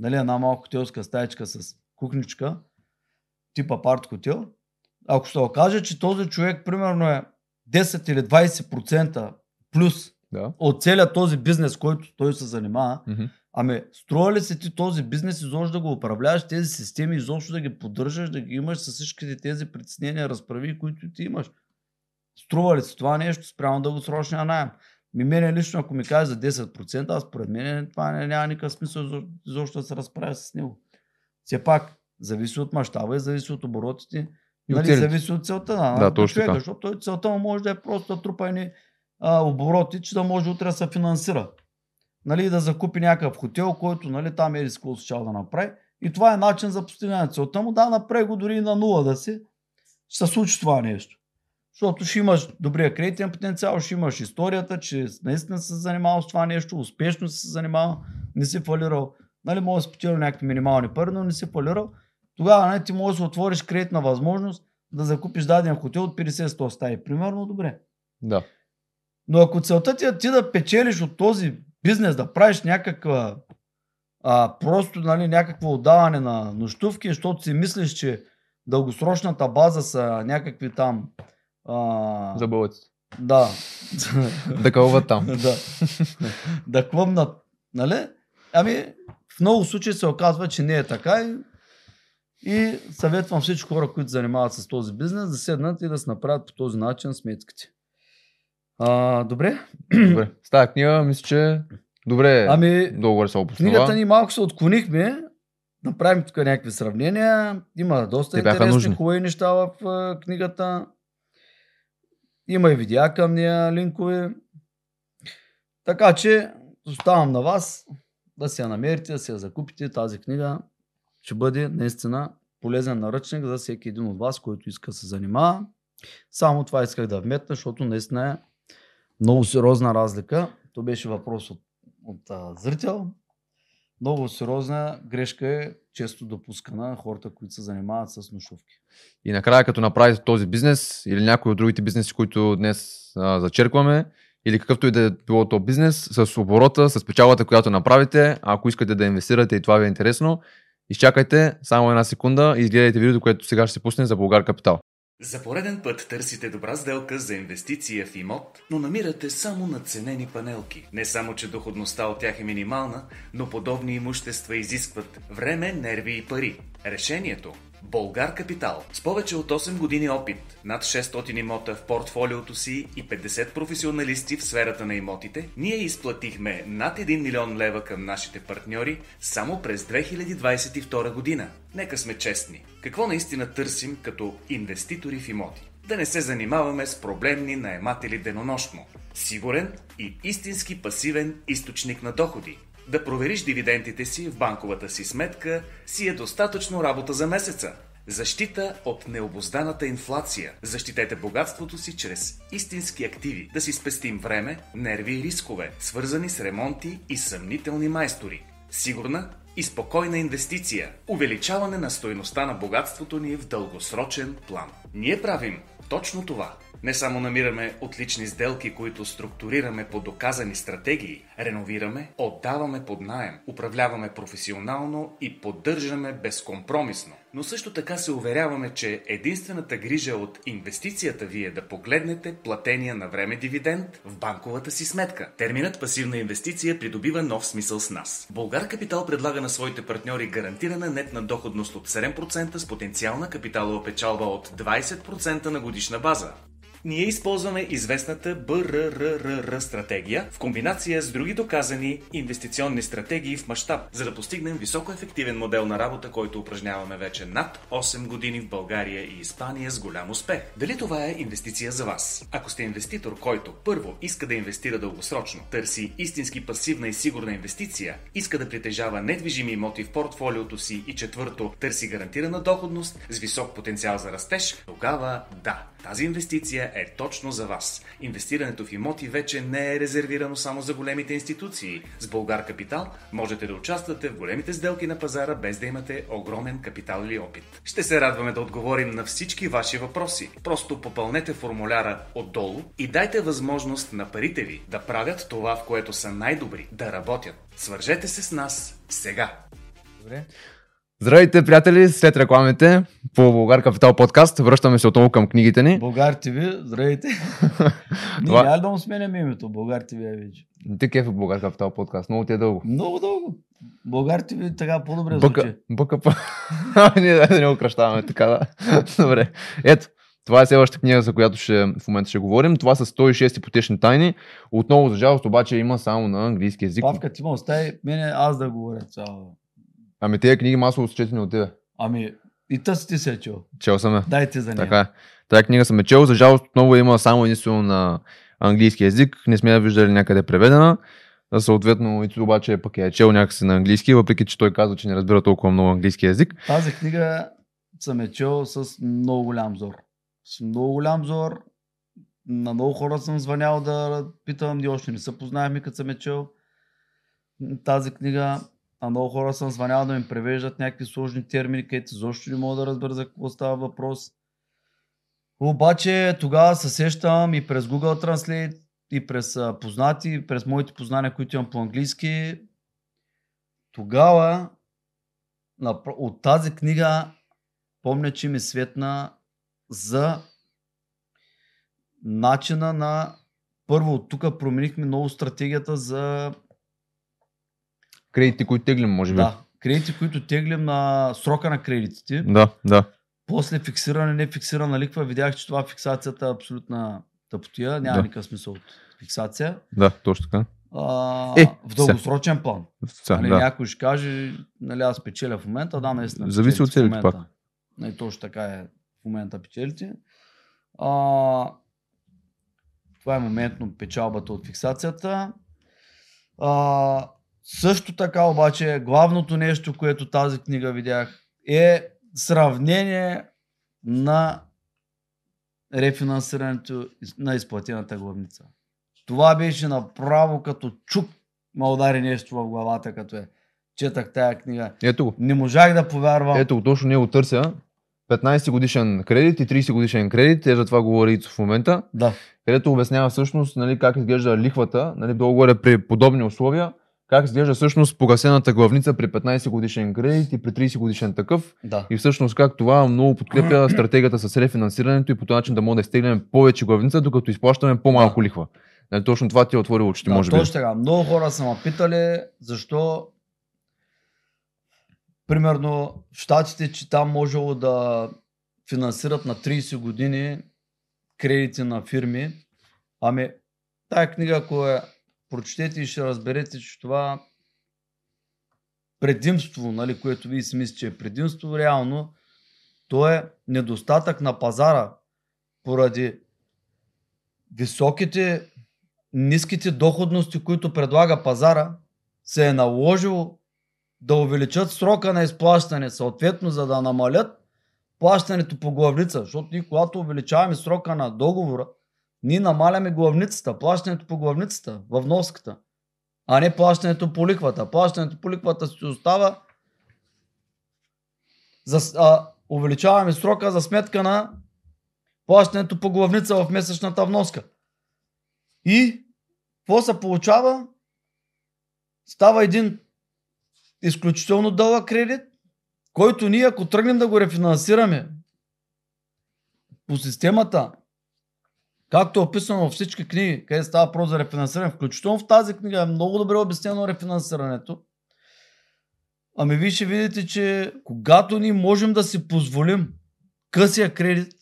нали, една малка хотелска стаечка с кухничка, тип апарт хотел, ако се окаже, че този човек примерно е 10 или 20% плюс Да. от целият този бизнес, който той се занимава, Мгм. Ами, струва ли се ти този бизнес изобщо да го управляваш, тези системи изобщо да ги поддържаш, да ги имаш с всичките тези притеснения, разправи, които ти имаш? Струва ли се това нещо спрямо дългосрочния найем? Ми мене лично, ако ми кажеш за 10%, аз според мен това не, няма никакъв смисъл изо- изобщо да се разправя с него. Все пак, зависи от мащаба и зависи от оборотите. И нали, зависи от целта на, Да, точно човека, защото целта му може да е просто да трупа едни а, обороти, че да може утре да се финансира нали, да закупи някакъв хотел, който нали, там е рискал да направи. И това е начин за постигане целта му. Да, направи го дори на нула да си. Ще се случи това нещо. Защото ще имаш добрия кредитен потенциал, ще имаш историята, че наистина се занимавал с това нещо, успешно се занимавал, не си фалирал. Нали, може да си спечелил някакви минимални пари, но не си фалирал. Тогава нали, ти можеш да отвориш кредитна възможност да закупиш даден хотел от 50-100 стаи. Примерно, добре. Да. Но ако целта ти е ти да печелиш от този бизнес, да правиш някаква а, просто нали, някакво отдаване на нощувки, защото си мислиш, че дългосрочната база са някакви там а, За бълъците. да, *laughs* Да кълват там. *laughs* да, да клъмнат, нали? Ами, в много случаи се оказва, че не е така и, и съветвам всички хора, които занимават с този бизнес, да седнат и да се направят по този начин сметките. А, добре? Добре. С тази книга, мисля, че добре Ами, долу се обоснова. книгата ни малко се отклонихме, направим тук някакви сравнения, има доста интересни, хубави неща в книгата. Има и видеа към нея, линкове. Така че, оставам на вас да си я намерите, да си я закупите. Тази книга ще бъде наистина полезен наръчник за всеки един от вас, който иска да се занимава. Само това исках да вметна, защото наистина е много сериозна разлика. То беше въпрос от, от а, зрител. Много сериозна грешка е често допускана на хората, които се занимават с ношувки. И накрая, като направите този бизнес или някой от другите бизнеси, които днес а, зачеркваме, или какъвто и да е било то бизнес, с оборота, с печалата, която направите, ако искате да инвестирате и това ви е интересно, изчакайте само една секунда и изгледайте видеото, което сега ще се пусне за Българ Капитал. За пореден път търсите добра сделка за инвестиция в имот, но намирате само надценени панелки. Не само, че доходността от тях е минимална, но подобни имущества изискват време, нерви и пари. Решението Болгар Капитал. С повече от 8 години опит, над 600 имота в портфолиото си и 50 професионалисти в сферата на имотите, ние изплатихме над 1 милион лева към нашите партньори само през 2022 година. Нека сме честни. Какво наистина търсим като инвеститори в имоти? Да не се занимаваме с проблемни наематели денонощно. Сигурен и истински пасивен източник на доходи. Да провериш дивидендите си в банковата си сметка си е достатъчно работа за месеца. Защита от необозданата инфлация. Защитете богатството си чрез истински активи. Да си спестим време, нерви и рискове, свързани с ремонти и съмнителни майстори. Сигурна и спокойна инвестиция. Увеличаване на стойността на богатството ни в дългосрочен план. Ние правим точно това. Не само намираме отлични сделки, които структурираме по доказани стратегии, реновираме, отдаваме под найем, управляваме професионално и поддържаме безкомпромисно. Но също така се уверяваме, че единствената грижа от инвестицията ви е да погледнете платения на време дивиденд в банковата си сметка. Терминът пасивна инвестиция придобива нов смисъл с нас. Българ Капитал предлага на своите партньори гарантирана нетна доходност от 7% с потенциална капиталова печалба от 20% на годишна база. Ние използваме известната БРРР стратегия в комбинация с други доказани инвестиционни стратегии в мащаб, за да постигнем високоефективен модел на работа, който упражняваме вече над 8 години в България и Испания с голям успех. Дали това е инвестиция за вас? Ако сте инвеститор, който първо иска да инвестира дългосрочно, търси истински пасивна и сигурна инвестиция, иска да притежава недвижими имоти в портфолиото си и четвърто търси гарантирана доходност с висок потенциал за растеж, тогава да, тази инвестиция е точно за вас. Инвестирането в имоти вече не е резервирано само за големите институции. С Българ Капитал можете да участвате в големите сделки на пазара без да имате огромен капитал или опит. Ще се радваме да отговорим на всички ваши въпроси. Просто попълнете формуляра отдолу и дайте възможност на парите ви да правят това, в което са най-добри, да работят. Свържете се с нас сега. Добре. Здравейте, приятели! След рекламите по Българ Капитал подкаст връщаме се отново към книгите ни. Българ ТВ, здравейте. *laughs* Ние Това- няма да му сменяме името. Българ ТВ е вече. Ти кеф е Българ Капитал подкаст, много ти е дълго. Много дълго. Българ ТВ така по-добре Бъка, звучи. бъка па. *laughs* Ние да не го кръщаваме така, да. *laughs* Добре. Ето, това е следващата книга, за която ще, в момента ще говорим. Това са 106 потешни тайни. Отново, за жалост, обаче има само на английски язик. Павка, ти ме остави мене аз да говоря цяло. Ами тези книги масово са четени от тебе. Ами, и тъс ти се е чул. Чел съм я. Дайте за нея. Така е. Тая книга съм е чел. За жалост, отново има само единствено на английски язик. Не сме я виждали някъде преведена. А Съответно, и обаче пък е чел някакси на английски, въпреки че той казва, че не разбира толкова много английски язик. Тази книга съм е чел с много голям зор. С много голям зор. На много хора съм звънял да питам, ние още не се познаваме, като съм е чел тази книга. А много хора съм звънял да ми превеждат някакви сложни термини, където изобщо не мога да разбера за какво става въпрос. Обаче тогава се сещам и през Google Translate и през познати, и през моите познания, които имам по английски, тогава от тази книга помня, че ми светна за начина на първо тук променихме много стратегията за Кредити, които теглим, може би. да, кредити, които теглим на срока на кредитите. Да, да. После фиксиране, не фиксирана ликва, видях, че това фиксацията е абсолютна тъпотия, няма Да. никакъв смисъл от фиксация. Да, точно така. А, Е, в дългосрочен план. Сега, Нали, да. Някой ще каже, нали, аз печеля в момента, да, наистина. Зависи от целите момента. Нали, точно така е в момента печелите. А, това е моментно печалбата от фиксацията. А, също така обаче, главното нещо, което тази книга видях, е сравнение на рефинансирането на изплатената главница. Това беше направо като чук ма удари нещо в главата, като е. Четах тая книга. Ето го. Не можах да повярвам. Ето го, точно ние го търся. 15 годишен кредит и 30 годишен кредит, те за това говори Ицо в момента, Да. където обяснява всъщност нали, как изглежда лихвата, нали, долу горе при подобни условия, как изглежда всъщност погасената главница при 15 годишен кредит и при 30 годишен такъв. Да. И всъщност как това много подкрепя *clears throat* стратегията с рефинансирането и по този начин да може да изтеглим повече главница, докато изплащаме по-малко лихва. Нали, точно това ти е отворило очите, да може би. точно така. Много хора са ме питали защо примерно в Штатите, че там можело да финансират на 30 години кредити на фирми. Ами, тая книга, ако я прочетете и ще разберете, че това предимство, нали, което вие си мислите, че е предимство, реално то е недостатък на пазара поради високите, ниските доходности, които предлага пазара, се е наложило да увеличат срока на изплащане, съответно за да намалят плащането по главница, защото ние когато увеличаваме срока на договора, ние намаляме главницата, плащането по главницата, в вноската, а не плащането по ликвата. Плащането по ликвата си остава за, а, увеличаваме срока за сметка на плащането по главница в месечната вноска. И какво се получава? Става един изключително дълъг кредит, който ние ако тръгнем да го рефинансираме по системата, както е описано във всички книги, къде става про за рефинансиране, включително в тази книга е много добре обяснено рефинансирането. Ами вие ще видите, че когато ние можем да си позволим късия кредит,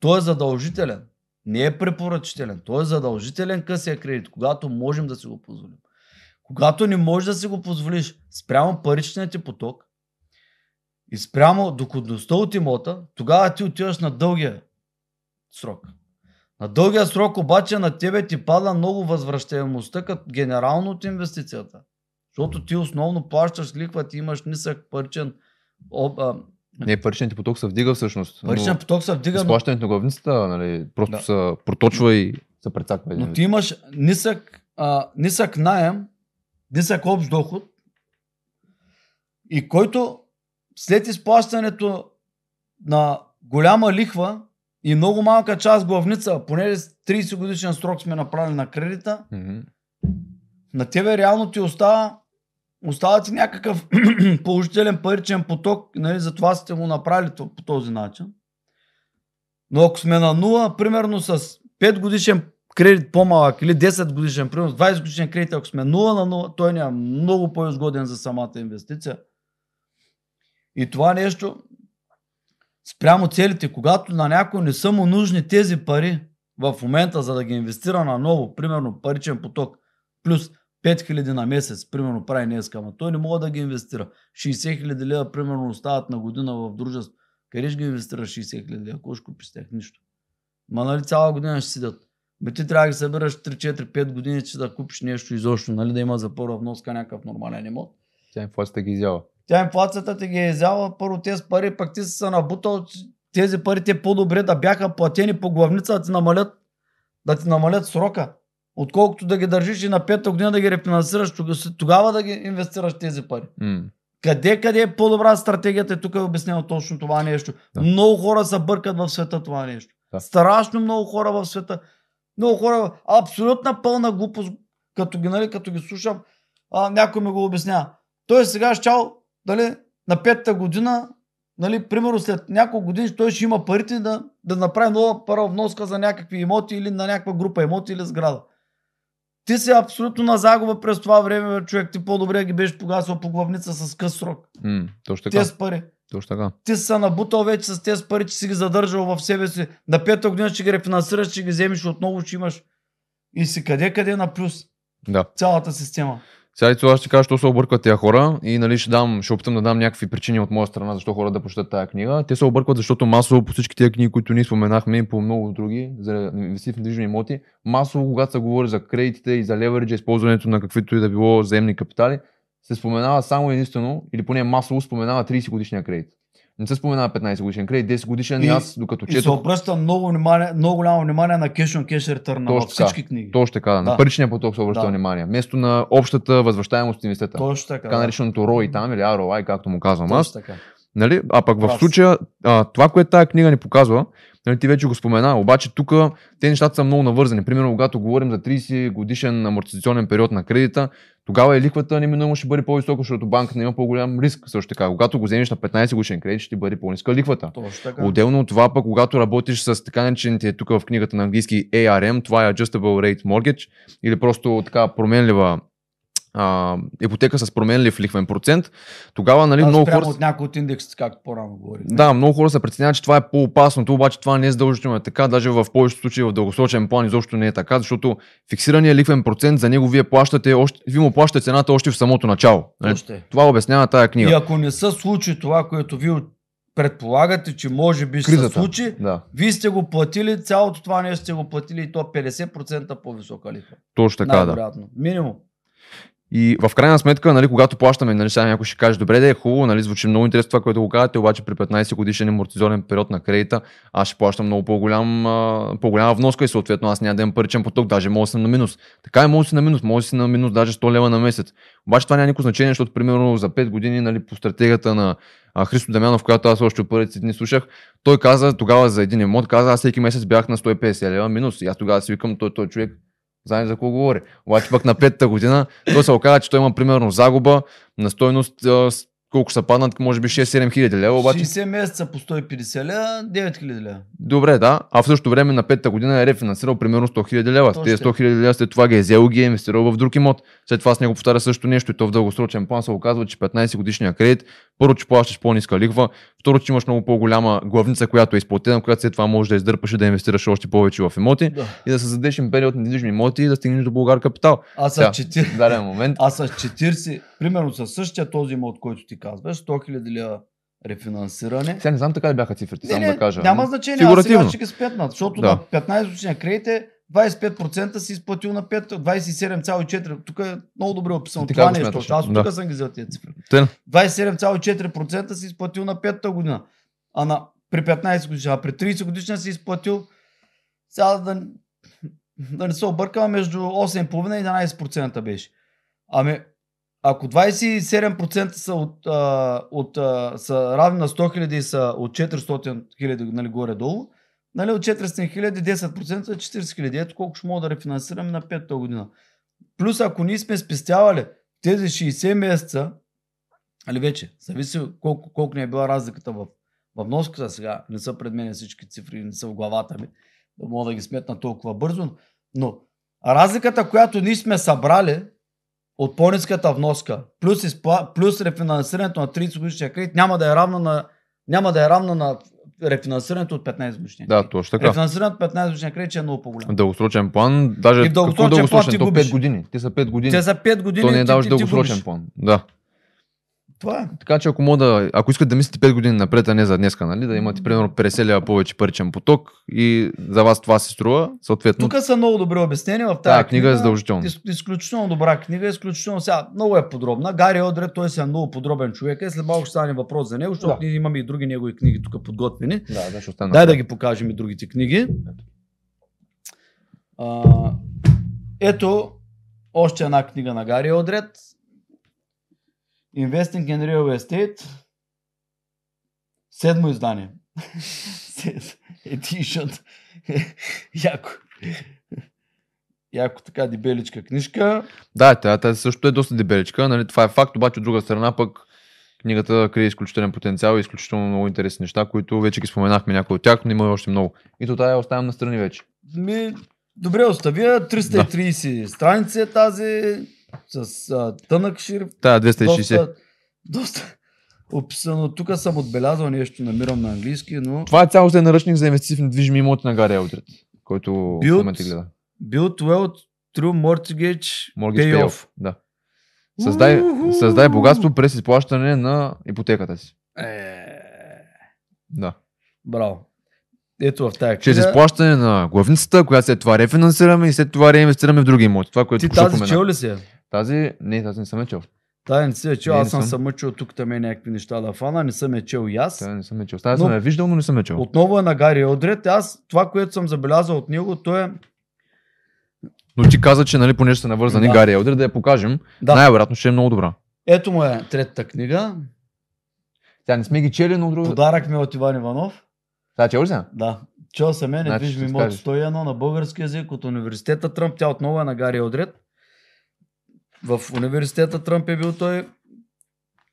той е задължителен. Не е препоръчителен. Той е задължителен късия кредит, когато можем да си го позволим. Когато не можеш да си го позволиш спрямо паричния ти поток и спрямо доходността от имота, тогава ти отиваш на дългия срок. На дългия срок обаче на тебе ти пада много възвръщаемостта като генерално от инвестицията. Защото ти основно плащаш лихва, ти имаш нисък паричен об, а, Не, паричният поток се вдига всъщност. паричен но поток се вдига, но, Изплащането на главницата нали, просто Да. се проточва и се прецаква. но ти имаш нисък, а, нисък наем, нисък общ доход и който след изплащането на голяма лихва и много малка част главница, понеже с 30 годишен срок сме направили на кредита, Мгм. на тебе реално ти остава, остава ти някакъв *clears throat* положителен паричен поток, нали, затова сте го направили по този начин. Но ако сме на нула, примерно с 5 годишен кредит по-малък или 10 годишен, примерно с 20 годишен кредит, ако сме 0 на 0, той няма много по-изгоден за самата инвестиция. И това нещо, спрямо целите, когато на някой не са му нужни тези пари в момента, за да ги инвестира на ново, примерно паричен поток, плюс 5000 на месец, примерно прави днес, ама той не мога да ги инвестира. 60 хиляди лева, примерно, остават на година в дружество. Къде ще ги инвестираш 60 хиляди лева? Какво ще купиш с тях? Нищо. Ма нали цяла година ще седят. Бе ти трябва да ги събираш 3-4-5 години, че да купиш нещо изобщо, нали да има за първа вноска някакъв нормален имот. Тя инфлацията ги изява. Тя инфлацията ти ги е изяла, първо тези пари, пък ти си се набутал, тези пари те по-добре да бяха платени по главница, да ти намалят, да ти намалят срока. Отколкото да ги държиш и на пета година да ги рефинансираш, тога- тогава да ги инвестираш тези пари. М. Къде, къде е по-добра стратегията? Тук е обяснено точно това нещо. Да. Много хора се бъркат в света това нещо. Да. Страшно много хора в света Много хора, абсолютна пълна глупост, като ги, нали, като ги слушам, а, някой ми го обяснява. Той сега щял, дали, на петата година, нали, примерно след няколко години, той ще има парите да, да направи нова първа вноска за някакви имоти или на някаква група имоти или сграда. Ти си абсолютно на загуба през това време, човек. Ти по-добре ги беше погасил по главница с къс срок. М, точно така. Тези пари. Точно така. Ти си се набутал вече с тези пари, че си ги задържал в себе си. На пета година ще ги рефинансираш, ще ги вземеш отново, ще имаш. И си къде къде на плюс. Да. Цялата система. Сега и това ще кажа, що се объркват тези хора и нали, ще, дам, ще опитам да дам някакви причини от моя страна, защо хора да прочитат тази книга. Те се объркват, защото масово по всички тези книги, които ние споменахме и по много други, за инвестиции в недвижими имоти, масово, когато се говори за кредитите и за левериджа, използването на каквито и да било взаимни капитали, се споменава само единствено, или поне масово споменава 30 годишния кредит. Не се споменава 15 годишен кредит, 10 годишен и, аз, докато И се четох, обръща много, внимание, много голямо внимание на cash on cash return Точно така. всички книги. точно така, на Да. паричния поток се обръща Да. внимание. Вместо на общата възвръщаемост от инвестита. Точно така. Така да. нареченото ROI там или ROI, както му казвам аз. Точно така. Нали? А пък в Прав случая, а, това, което тази книга ни показва, нали, ти вече го спомена, обаче тук те нещата са много навързани. Примерно, когато говорим за 30 годишен амортизационен период на кредита, тогава и лихвата неминуемо ще бъде по-висока, защото банката има по-голям риск. Също така, когато го вземеш на 15 годишен кредит, ще бъде по-ниска лихвата. Точно така. Отделно от това, пък когато работиш с така наречените тук в книгата на английски ARM, това е Adjustable Rate Mortgage, или просто така променлива а, ипотека с променлив лихвен процент, тогава нали, Аз много хора... от някои от индексите, както по-рано говорих. Да, много хора се преценяват, че това е по-опасното, обаче това не е задължително е така, даже в повечето случаи в дългосрочен план изобщо не е така, защото фиксираният лихвен процент за него вие плащате, още, вие му плащате цената още в самото начало. Нали? Е. Това обяснява тая книга. И ако не се случи това, което вие предполагате, че може би ще се случи, Да, вие сте го платили, цялото това нещо сте го платили и то 50% по-висока лихва. точно така, да. Минимум. И в крайна сметка, нали, когато плащаме, нали, сега някой ще каже, добре, да е хубаво, нали, звучи много интересно това, което го казвате, обаче при 15 годишен амортизационен период на кредита, аз ще плащам много по-голям, по-голяма вноска и съответно аз няма да имам паричен поток, даже мога да съм на минус. Така е, мога да си на минус, мога да си на минус даже 100 лева на месец. Обаче това няма никакво значение, защото примерно за 5 години нали, по стратегията на Христо Дамянов, която аз още първите дни слушах, той каза тогава за един имот, каза аз всеки месец бях на 150 лева минус. И аз тогава си викам, той, той човек Знаеш за какво говори. Обаче пък на петата година той се оказа, че той има примерно загуба на стойност колко са паднат, може би 6-7 хиляди лева, обаче 60 месеца по 150 лева, 9 хиляди лева. добре, да, а в същото време на петата година е рефинансирал примерно 100 хиляди лева. Тези 100 хиляди лева след това ги е взел ги е инвестирал в друг имот. След това с него повтаря също нещо и то в дългосрочен план се оказва, че 15 годишния кредит, първо, че плащаш по-ниска лихва, второ, че имаш много по-голяма главница, която е изплатена, която след това можеш да издърпаш и да инвестираш още повече в имоти Да. и да създадеш империя от недвижими имоти и да стигнеш до Българ капитал. Аз с 4, В даден момент аз с 40, примерно със същия този имот, който ти казваш, 100 хиляди лева рефинансиране. Сега не знам така ли бяха цифрите, само да кажа. Няма значение, аз сега ще ги спетнат, защото Да. на 15 годишния кредит е 25% си изплатил на 5, 27,4. Тук е много добре описано Така това нещо. Аз Да. тук съм ги взел тези цифри. Те, 27,4% си изплатил на 5-та година. А на, при 15 годишна, а при 30 годишна си изплатил сега да, да не се объркам, между 8,5 и 11% беше. Ами, ако 27% са, от, а, от, а, са равни на 100 000 и са от 400 000 нали, горе-долу, нали, от 400 000 10% са 40 000. Ето колко ще мога да рефинансираме на 5-та година. Плюс ако ние сме спестявали тези 60 месеца, Али вече, зависи колко, колко ни е била разликата в, в вноската сега. Не са пред мен всички цифри, не са в главата ми, да мога да ги сметна толкова бързо. Но разликата, която ние сме събрали от по-ниската вноска, плюс, изпла... плюс рефинансирането на 30 годишния кредит, няма да е равна на, няма да е равна на рефинансирането от 15 годишния да, точно така. Рефинансирането от 15 годишния кредит е много по-голям. В дългосрочен план, даже И в дългосрочен какво план ти губиш. 5 години. Те са 5 години. Те за 5 години. То не е ти- даваш ти- ти дългосрочен губиш. план. Да. Това е. Така че ако мога да, ако искате да мислите 5 години напред, а не за днеска, нали, да имате примерно 50 лева повече паричен поток и за вас това се струва, съответно Тук са много добре обяснения в тази тази книга е задължителна. Из, изключително добра книга, изключително сега много е подробна. Гари Одре, той си е много подробен човек и след малко ще стане въпрос за него, защото Да. ние имаме и други негови книги тук подготвени. Да, да, ще остана. Дай да ги покажем и другите книги. А, ето още една книга на Гари Одред. Investing in Real Estate. Седмо издание. Edition. Яко. яко така дебеличка книжка. Да, тя, тя също е доста дебеличка, нали? това е факт, обаче от друга страна пък книгата крие изключителен потенциал и изключително много интересни неща, които вече ги споменахме някои от тях, но има и още много. И то тая я оставям на страни вече. Ми, добре, оставя 330 страници е тази с а, тънък шрифт. Тая 260. Доста, доста описано. Тук съм отбелязал нещо, намирам на английски, но Това е цялостен наръчник за инвестиции в недвижими имоти на Гари Елдред, който Build- в момента гледа. Built well through mortgage, Mortgage payoff. payoff. Да. Създай, Уху! създай богатство през изплащане на ипотеката си. Е, Да. браво. Ето в Чрез книга. изплащане на главницата, която след това рефинансираме и след това реинвестираме в други имоти. Това, което Ти тази чел ли си? Тази, не, тази не съм я чел. Тази не си я чел, не аз съм съм. мъчил тук там е някакви неща да фана, не съм я чел и аз. Тази не съм я чел. Тази Но- съм я виждал, но не съм я чел. Отново е на Гари Елдред. Аз това, което съм забелязал от него, то е... Но ти каза, че нали, понеже са навързани Да. Гари Елдер, да я покажем. Да. Най-вероятно ще е много добра. Ето му е третата книга. Тя не сме ги чели, но друго. Подарък ми от Иван Иванов. Тя чел ли? Да. Чел съм е Значи недвижим ще имот скажеш. 101 на български язик от университета Тръмп. Тя отново е на Гари Елдред. В университета Тръмп е бил той.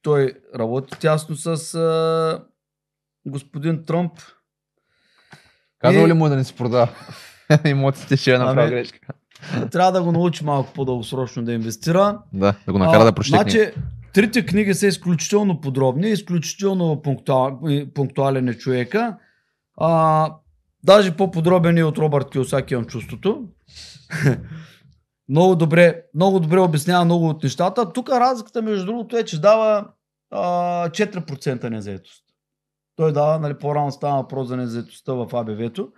Той работи тясно с а, господин Тръмп. Казал И- ли му е да не си продава? *laughs* Имотите ще я направи Ами, грешка. Трябва да го научи малко по-дългосрочно да инвестира. Да, да го накара А, да прочете. Значи, трите книги са изключително подробни, изключително пунктуал, пунктуален е човека. А, даже по-подробен е от Робърт Киосаки, имам чувството. *laughs* много, добре, много добре обяснява много от нещата. Тук разликата, между другото, е, че дава а, 4% незаетост. Той дава, нали, по-рано става въпрос за незаетостта в АБВ-то.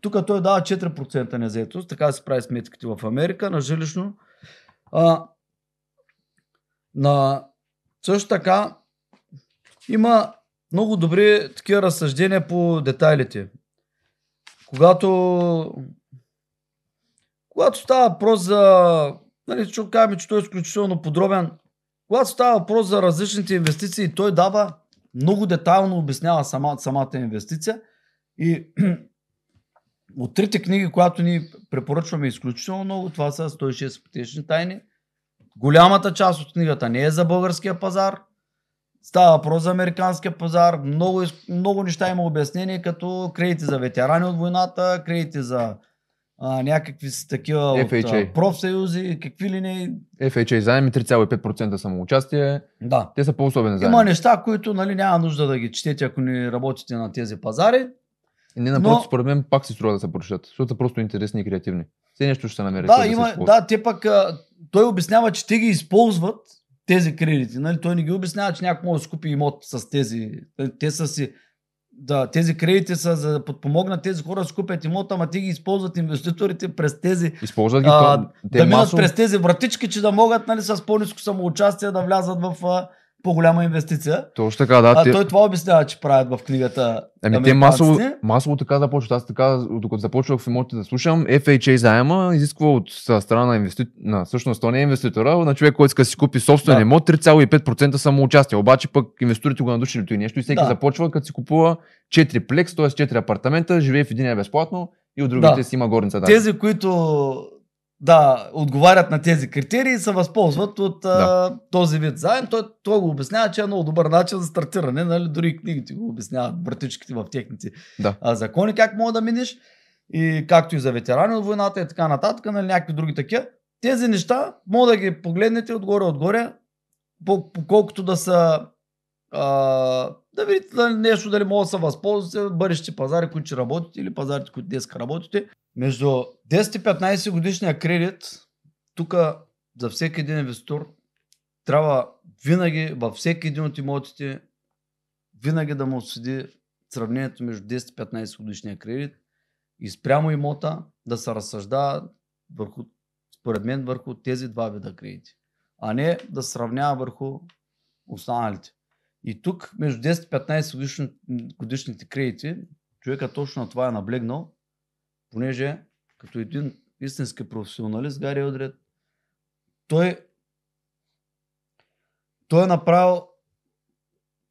Тук той дава 4% незаетост, така се прави сметките в Америка на жилищно. А, на също така има много добри такива разсъждения по детайлите. Когато когато става въпрос за нали, ще кажем, че той е изключително подробен. Когато става въпрос за различните инвестиции, той дава много детайлно обяснява сама, самата инвестиция и *clears throat* от трите книги, която ни препоръчваме изключително много, това са 106 ипотечни тайни. Голямата част от книгата не е за българския пазар. Става въпрос за американския пазар. Много, много неща има обяснение, като кредити за ветерани от войната, кредити за а, някакви си такива от FHA. а, профсъюзи, какви ли не. FHA заеми 3,5% самоучастие. Да. Те са по-особени заеми. Има неща, които нали, няма нужда да ги четете, ако не работите на тези пазари. И Не напротив, Но- според мен пак си струва да се прочитат, защото са просто интересни и креативни. Все нещо ще се намери. Да, което има, използва. да, те пък, а, той обяснява, че те ги използват тези кредити. Нали? Той не ги обяснява, че някой може да си купи имот с тези. Те са си, да, тези кредити са за да подпомогнат тези хора да си купят имот, ама те ги използват инвеститорите през тези, Използват ги. а, то, те да минат масово, през тези вратички, че да могат нали, с по-низко самоучастие да влязат в а, по-голяма инвестиция. Точно така, да. А те, той това обяснява, че правят в книгата. Ами те масово, масово така започват. Аз така, докато започвах в имотите да слушам, FHA заема изисква от страна на, инвести... на всъщност то не е инвеститора, на човек, който иска да си купи собствен Да. имот, 3,5% самоучастие. Обаче пък инвеститорите го надушили и нещо и всеки Да. започва като си купува 4 плекс, т.е. 4 апартамента, живее в един безплатно и от другите Да. си има горница. Да. Тези, които да, отговарят на тези критерии, се възползват от а, този вид заем. Той, той го обяснява, че е много добър начин за стартиране. Нали? Дори и книгите го обясняват, братичките в техните Да. а, закони, как мога да минеш. И както и за ветерани от войната и така нататък, нали, някакви други такива. Тези неща, мога да ги погледнете отгоре-отгоре, по, по колкото да са а, да видите дали нещо, дали може да се възползвате бъдещи пазари, които ще работите или пазарите, които днес работите. Между 10 и 15 годишния кредит, тук за всеки един инвеститор трябва винаги във всеки един от имотите винаги да му седи сравнението между 10 и 15 годишния кредит и спрямо имота да се разсъждава върху, според мен, върху тези два вида кредити. А не да сравнява върху останалите. И тук между 10 и 15 годишни, годишните кредити, човека точно на това е наблегнал, понеже като един истински професионалист, Гари Одред, той, той е направил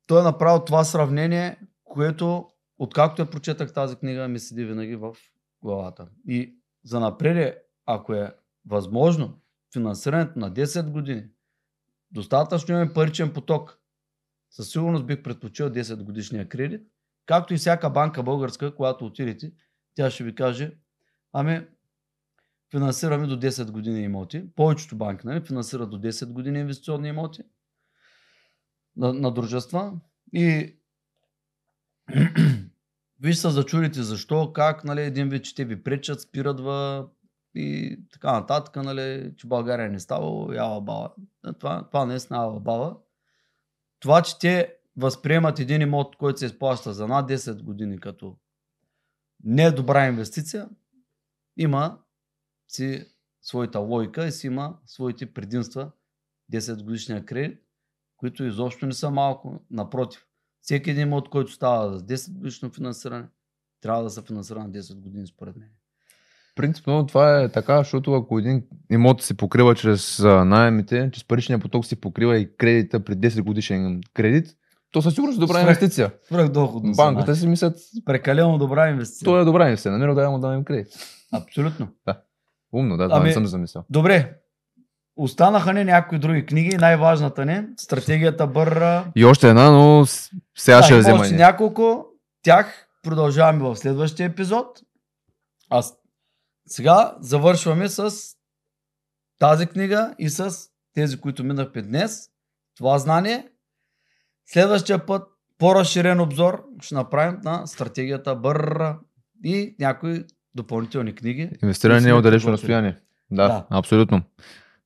той е направил това сравнение, което откакто я прочетах тази книга, ми седи винаги в главата. И за напред, ако е възможно финансирането на 10 години, достатъчно имаме паричен поток. Със сигурност бих предпочел 10 годишния кредит, както и всяка банка българска, която отидете, тя ще ви каже, ами финансираме до 10 години имоти. Повечето банки нали, финансират до 10 години инвестиционни имоти на, на дружества. И *clears throat* виж се зачудите защо, как, нали, един вид, че те ви пречат, спират в и така нататък, нали, че България не става яла баба. Това, това не е снава баба. Това, че те възприемат един имот, който се изплаща за над 10 години като не е добра инвестиция, има си своята логика и си има своите предимства 10 годишния кредит, които изобщо не са малко. Напротив, всеки един имот, който става за 10 годишно финансиране, трябва да се финансира на 10 години, според мен. Принципно това е така, защото ако един имот се покрива чрез найемите, чрез паричния поток се покрива и кредита при 10 годишен кредит, то със сигурност е добра Свръх- инвестиция. Свръх доходно. Банката си мислят, Прекалено добра инвестиция. то е добра инвестиция, намира да я му дадем кредит. Абсолютно. Умно, да, това Ами- не съм замислял. Добре. Останаха ни някои други книги. Най-важната ни стратегията Бърра. И още една, но сега ще я има взема. още няколко. Тях продължаваме в следващия епизод. А сега завършваме с тази книга и с тези, които минахме днес. Това знание. Следващия път по-разширен обзор ще направим на стратегията Бърра и някои допълнителни книги. Инвестиране е от далечно разстояние. Да, Да. абсолютно.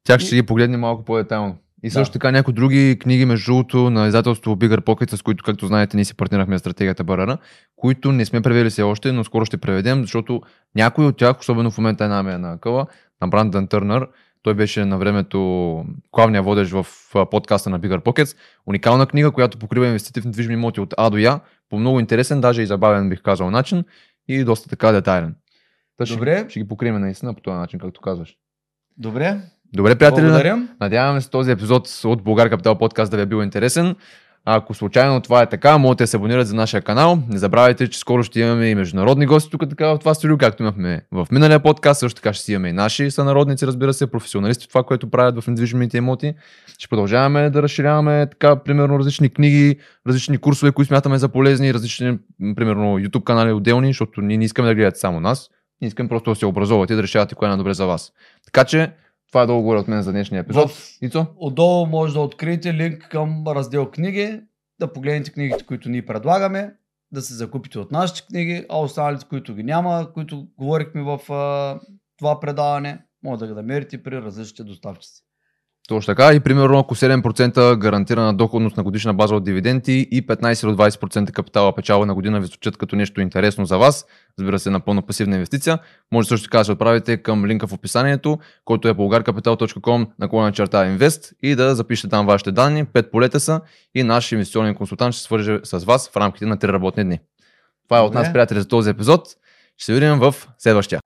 Тях ще И- ги погледнем малко по-детайлно. И също Да. така някои други книги, между другото, на издателство Bigger Pocket, с които, както знаете, ние си партнирахме стратегията Барара, които не сме превели все още, но скоро ще преведем, защото някои от тях, особено в момента една ми е на къла, на Брандън Търнър, той беше на времето главния водещ в подкаста на Bigger Pockets. Уникална книга, която покрива инвестиции в недвижими имоти от А до Я, по много интересен, даже и забавен бих казал начин и доста така детайлен. Та ще, Добре. ще ги покрием наистина по този начин, както казваш. Добре. Добре, приятели, Благодарим. Надяваме се този епизод от Българ Капитал подкаст да ви е бил интересен. Ако случайно това е така, можете да се абонирате за нашия канал. Не забравяйте, че скоро ще имаме и международни гости тук така в това студио, както имахме в миналия подкаст. Също така ще си имаме и наши сънародници, разбира се, професионалисти това, което правят в недвижимите имоти. Ще продължаваме да разширяваме така, примерно, различни книги, различни курсове, които смятаме за полезни, различни, примерно, YouTube канали отделни, защото ние не искаме да гледате само нас. Ние искаме просто да се образовате и да решавате кое е най-добре за вас. Така че, това е долу горе от мен за днешния епизод. В Ицо? Отдолу може да откриете линк към раздел книги, да погледнете книгите, които ние предлагаме, да се закупите от нашите книги, а останалите, които ги няма, които говорихме в а, това предаване, може да ги намерите при различните доставчици. Точно така и примерно ако 7% гарантирана доходност на годишна база от дивиденти и 15 до 20% капитала печала на година ви звучат като нещо интересно за вас, разбира се, напълно пасивна инвестиция, може също така да се отправите към линка в описанието, който е bulgarcapital.com наклона черта инвест и да запишете там вашите данни, 5 полета са и наш инвестиционен консултант ще свърже с вас в рамките на 3 работни дни. Това е от нас, приятели, за този епизод. Ще се видим в следващия.